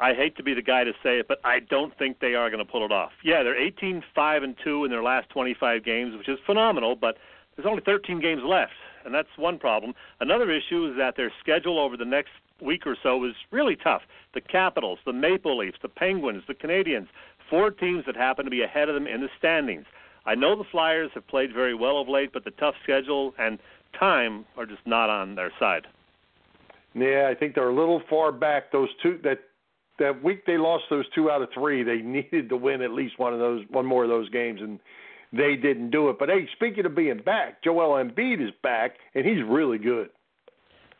I hate to be the guy to say it, but I don't think they are going to pull it off. Yeah, they're 18 5 and 2 in their last 25 games, which is phenomenal, but there's only 13 games left, and that's one problem. Another issue is that their schedule over the next week or so is really tough. The Capitals, the Maple Leafs, the Penguins, the Canadiens, four teams that happen to be ahead of them in the standings. I know the Flyers have played very well of late, but the tough schedule and time are just not on their side. Yeah, I think they're a little far back. Those two that that week they lost those two out of three. They <laughs> needed to win at least one of those, one more of those games, and they didn't do it. But hey, speaking of being back, Joel Embiid is back, and he's really good.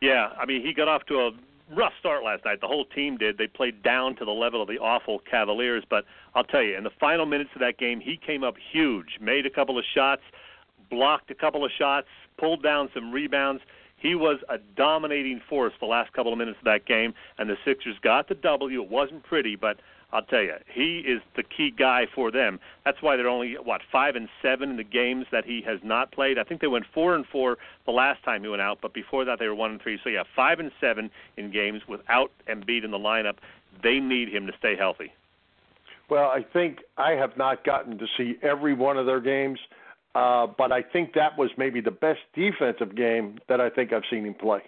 Yeah, I mean, he got off to a rough start last night. The whole team did. They played down to the level of the awful Cavaliers, but I'll tell you, in the final minutes of that game, he came up huge, made a couple of shots, blocked a couple of shots, pulled down some rebounds. He was a dominating force the last couple of minutes of that game, and the Sixers got the W. It wasn't pretty, but I'll tell you, he is the key guy for them. That's why they're only what five and seven in the games that he has not played. I think they went four and four the last time he went out, but before that they were one and three. So yeah, five and seven in games without Embiid in the lineup. They need him to stay healthy. Well, I think I have not gotten to see every one of their games, uh, but I think that was maybe the best defensive game that I think I've seen him play.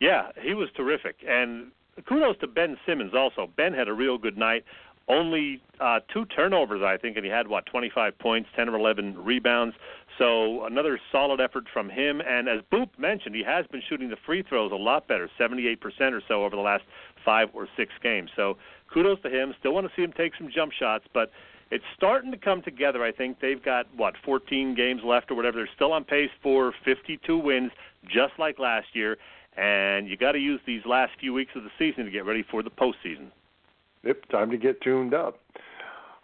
Yeah, he was terrific, and kudos to Ben Simmons also. Ben had a real good night. Only uh, two turnovers, I think, and he had what 25 points, 10 or 11 rebounds. So another solid effort from him. And as Boop mentioned, he has been shooting the free throws a lot better, 78% or so over the last five or six games. So kudos to him. Still want to see him take some jump shots, but it's starting to come together. I think they've got what 14 games left or whatever. They're still on pace for 52 wins, just like last year. And you got to use these last few weeks of the season to get ready for the postseason. Yep, time to get tuned up.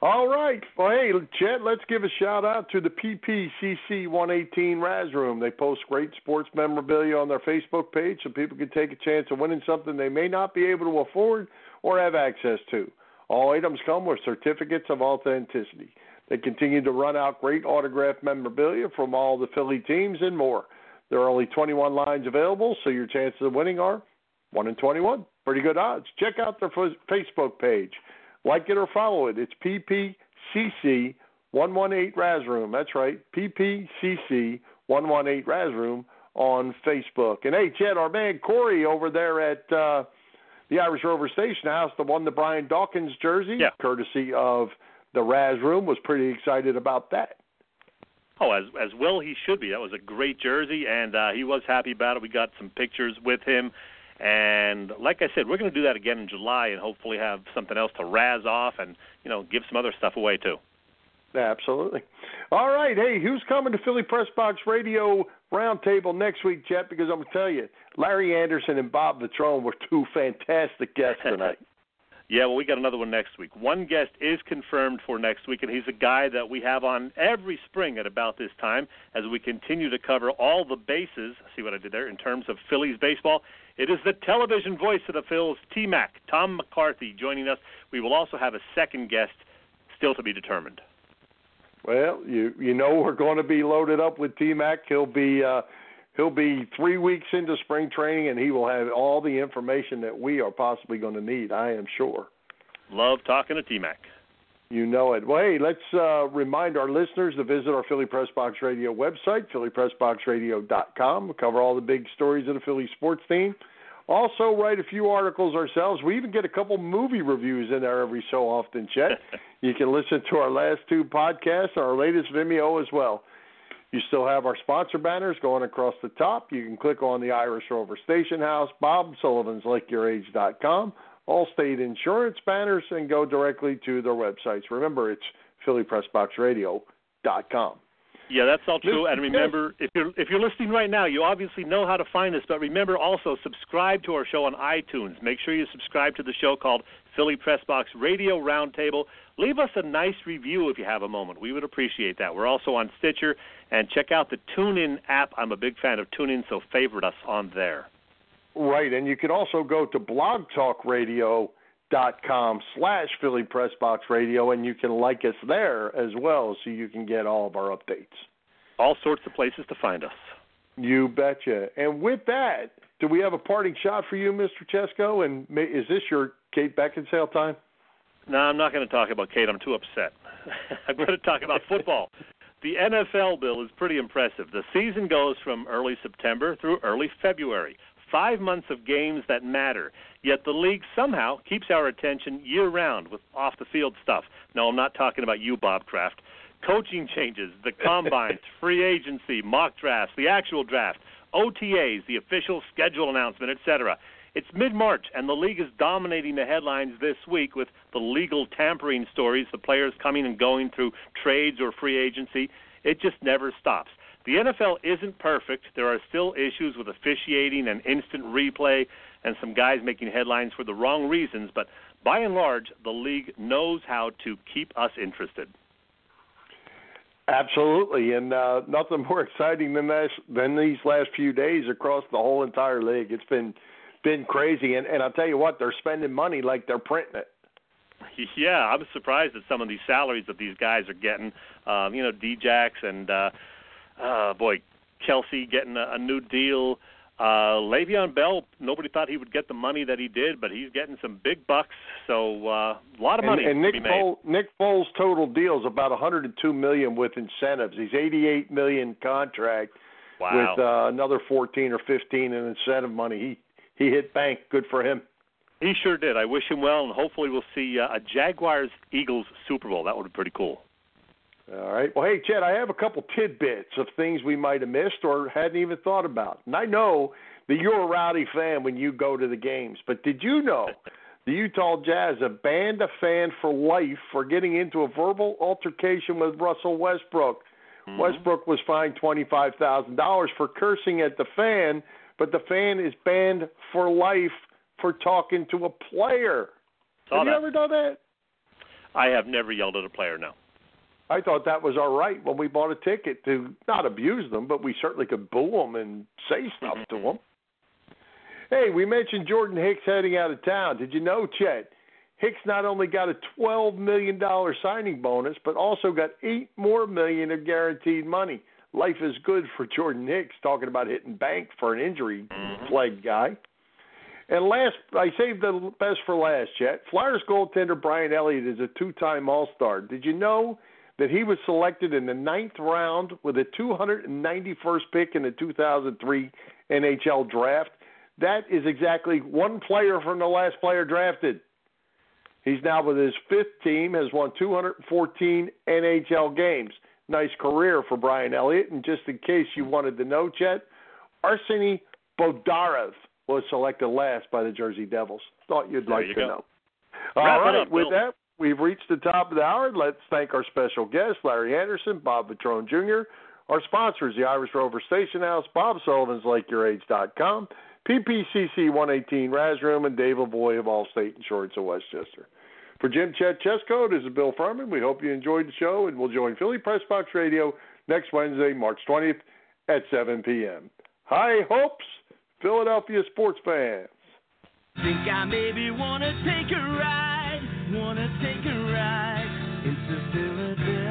All right. Well, hey, Chet, let's give a shout out to the PPCC 118 Raz Room. They post great sports memorabilia on their Facebook page so people can take a chance of winning something they may not be able to afford or have access to. All items come with certificates of authenticity. They continue to run out great autograph memorabilia from all the Philly teams and more. There are only 21 lines available, so your chances of winning are 1 in 21. Pretty good odds. Check out their Facebook page. Like it or follow it. It's PPCC 118 Raz Room. That's right, PPCC 118 Raz Room on Facebook. And hey, Chet, our man Corey over there at uh, the Irish Rover Station House, the one the Brian Dawkins jersey, Yeah. courtesy of the Raz Room, was pretty excited about that. Oh, as as well he should be. That was a great jersey, and uh, he was happy about it. We got some pictures with him, and like I said, we're going to do that again in July, and hopefully have something else to razz off, and you know, give some other stuff away too. Absolutely. All right. Hey, who's coming to Philly Press Box Radio Roundtable next week, Chet? Because I'm going to tell you, Larry Andersen and Bob Vetrone were two fantastic guests tonight. <laughs> Yeah, well, we got another one next week. One guest is confirmed for next week, and he's a guy that we have on every spring at about this time as we continue to cover all the bases. See what I did there in terms of Phillies baseball? It is the television voice of the Phils, T Mac, Tom McCarthy, joining us. We will also have a second guest still to be determined. Well, you you know we're going to be loaded up with T Mac. He'll be uh, he'll be three weeks into spring training, and he will have all the information that we are possibly going to need. I am sure. Love talking to T Mac. You know it. Well, hey, let's uh, remind our listeners to visit our Philly Press Box Radio website, phillypressboxradio.com. We cover all the big stories of the Philly sports team. Also, write a few articles ourselves. We even get a couple movie reviews in there every so often, Chet. <laughs> you can listen to our last two podcasts, our latest Vimeo as well. You still have our sponsor banners going across the top. You can click on the Irish Rover Station House, Bob Sullivan's LakeYourAge.com, Allstate Insurance banners, and go directly to their websites. Remember, it's PhillyPressBoxRadio.com. Yeah, that's all true. And remember, if you're if you're listening right now, you obviously know how to find us. But remember, also subscribe to our show on iTunes. Make sure you subscribe to the show called Philly Press Box Radio Roundtable. Leave us a nice review if you have a moment. We would appreciate that. We're also on Stitcher and check out the TuneIn app. I'm a big fan of TuneIn, so favorite us on there. Right, and you can also go to blogtalkradio.com slash Philly Press Box Radio, and you can like us there as well, so you can get all of our updates. All sorts of places to find us. You betcha. And with that, do we have a parting shot for you, Mr. Chesko? And is this your Kate Beckinsale time? No, I'm not going to talk about Kate. I'm too upset. <laughs> I'm going to talk about football. The NFL bill is pretty impressive. The season goes from early September through early February. Five months of games that matter. Yet the league somehow keeps our attention year round with off the field stuff. No, I'm not talking about you, Bob Kraft. Coaching changes, the <laughs> combines, free agency, mock drafts, the actual draft, OTAs, the official schedule announcement, etc. It's mid March, and the league is dominating the headlines this week with the legal tampering stories, the players coming and going through trades or free agency. It just never stops. The NFL isn't perfect. There are still issues with officiating and instant replay, and some guys making headlines for the wrong reasons, but by and large, the league knows how to keep us interested. Absolutely, and uh, nothing more exciting than this than these last few days across the whole entire league. It's been been crazy. And and I'll tell you what, they're spending money like they're printing it. <laughs> Yeah, I'm surprised at some of these salaries that these guys are getting. Um, you know, Djax and uh, uh, boy, Kelce getting a, a new deal. Uh, Le'Veon Bell, nobody thought he would get the money that he did, but he's getting some big bucks. So uh, a lot of money and, and Nick to be made. Foles, Nick Foles' total deal is about 102 million with incentives. He's 88 million contract wow. with uh, another 14 or 15 in incentive money. He he hit bank. Good for him. He sure did. I wish him well, and hopefully we'll see uh, a Jaguars Eagles Super Bowl. That would be pretty cool. All right. Well, hey, Chet, I have a couple tidbits of things we might have missed or hadn't even thought about. And I know that you're a rowdy fan when you go to the games, but did you know the Utah Jazz have banned a fan for life for getting into a verbal altercation with Russell Westbrook? Mm-hmm. Westbrook was fined $25,000 for cursing at the fan but the fan is banned for life for talking to a player. Saw have that. you ever done that? I have never yelled at a player. No. I thought that was all right when we bought a ticket to not abuse them, but we certainly could boo them and say stuff to mm-hmm. them. Hey, we mentioned Jordan Hicks heading out of town. Did you know, Chet? Hicks not only got a $12 million signing bonus, but also got eight more million of guaranteed money life is good for Jordan Hicks, talking about hitting bank for an injury mm-hmm. plagued guy. And last, I saved the best for last, Chet. Flyers goaltender Brian Elliott is a two time All Star. Did you know that he was selected in the ninth round with a 291st pick in the 2003 NHL draft? That is exactly one player from the last player drafted. He's now with his fifth team, has won 214 NHL games nice career for Brian Elliott. And just in case you wanted to know, Chet, Arseny Bondarev was selected last by the Jersey Devils. Thought you'd There like you to go. know. Wrap All it right, up, with Bill. that, we've reached the top of the hour. Let's thank our special guests, Larry Andersen, Bob Vetrone Jr., our sponsors, the Irish Rover Station House, Bob Sullivan's LakeYourAge.com, PPCC 118, Raz Room, and Dave Lavoie of Allstate Insurance of West Chester. For Jim Chet Chesko, this is Bill Furman. We hope you enjoyed the show, and we'll join Philly Press Box Radio next Wednesday, March 20th at 7 p.m. High hopes, Philadelphia sports fans. Think I maybe wanna take a ride, wanna take a ride into Philadelphia.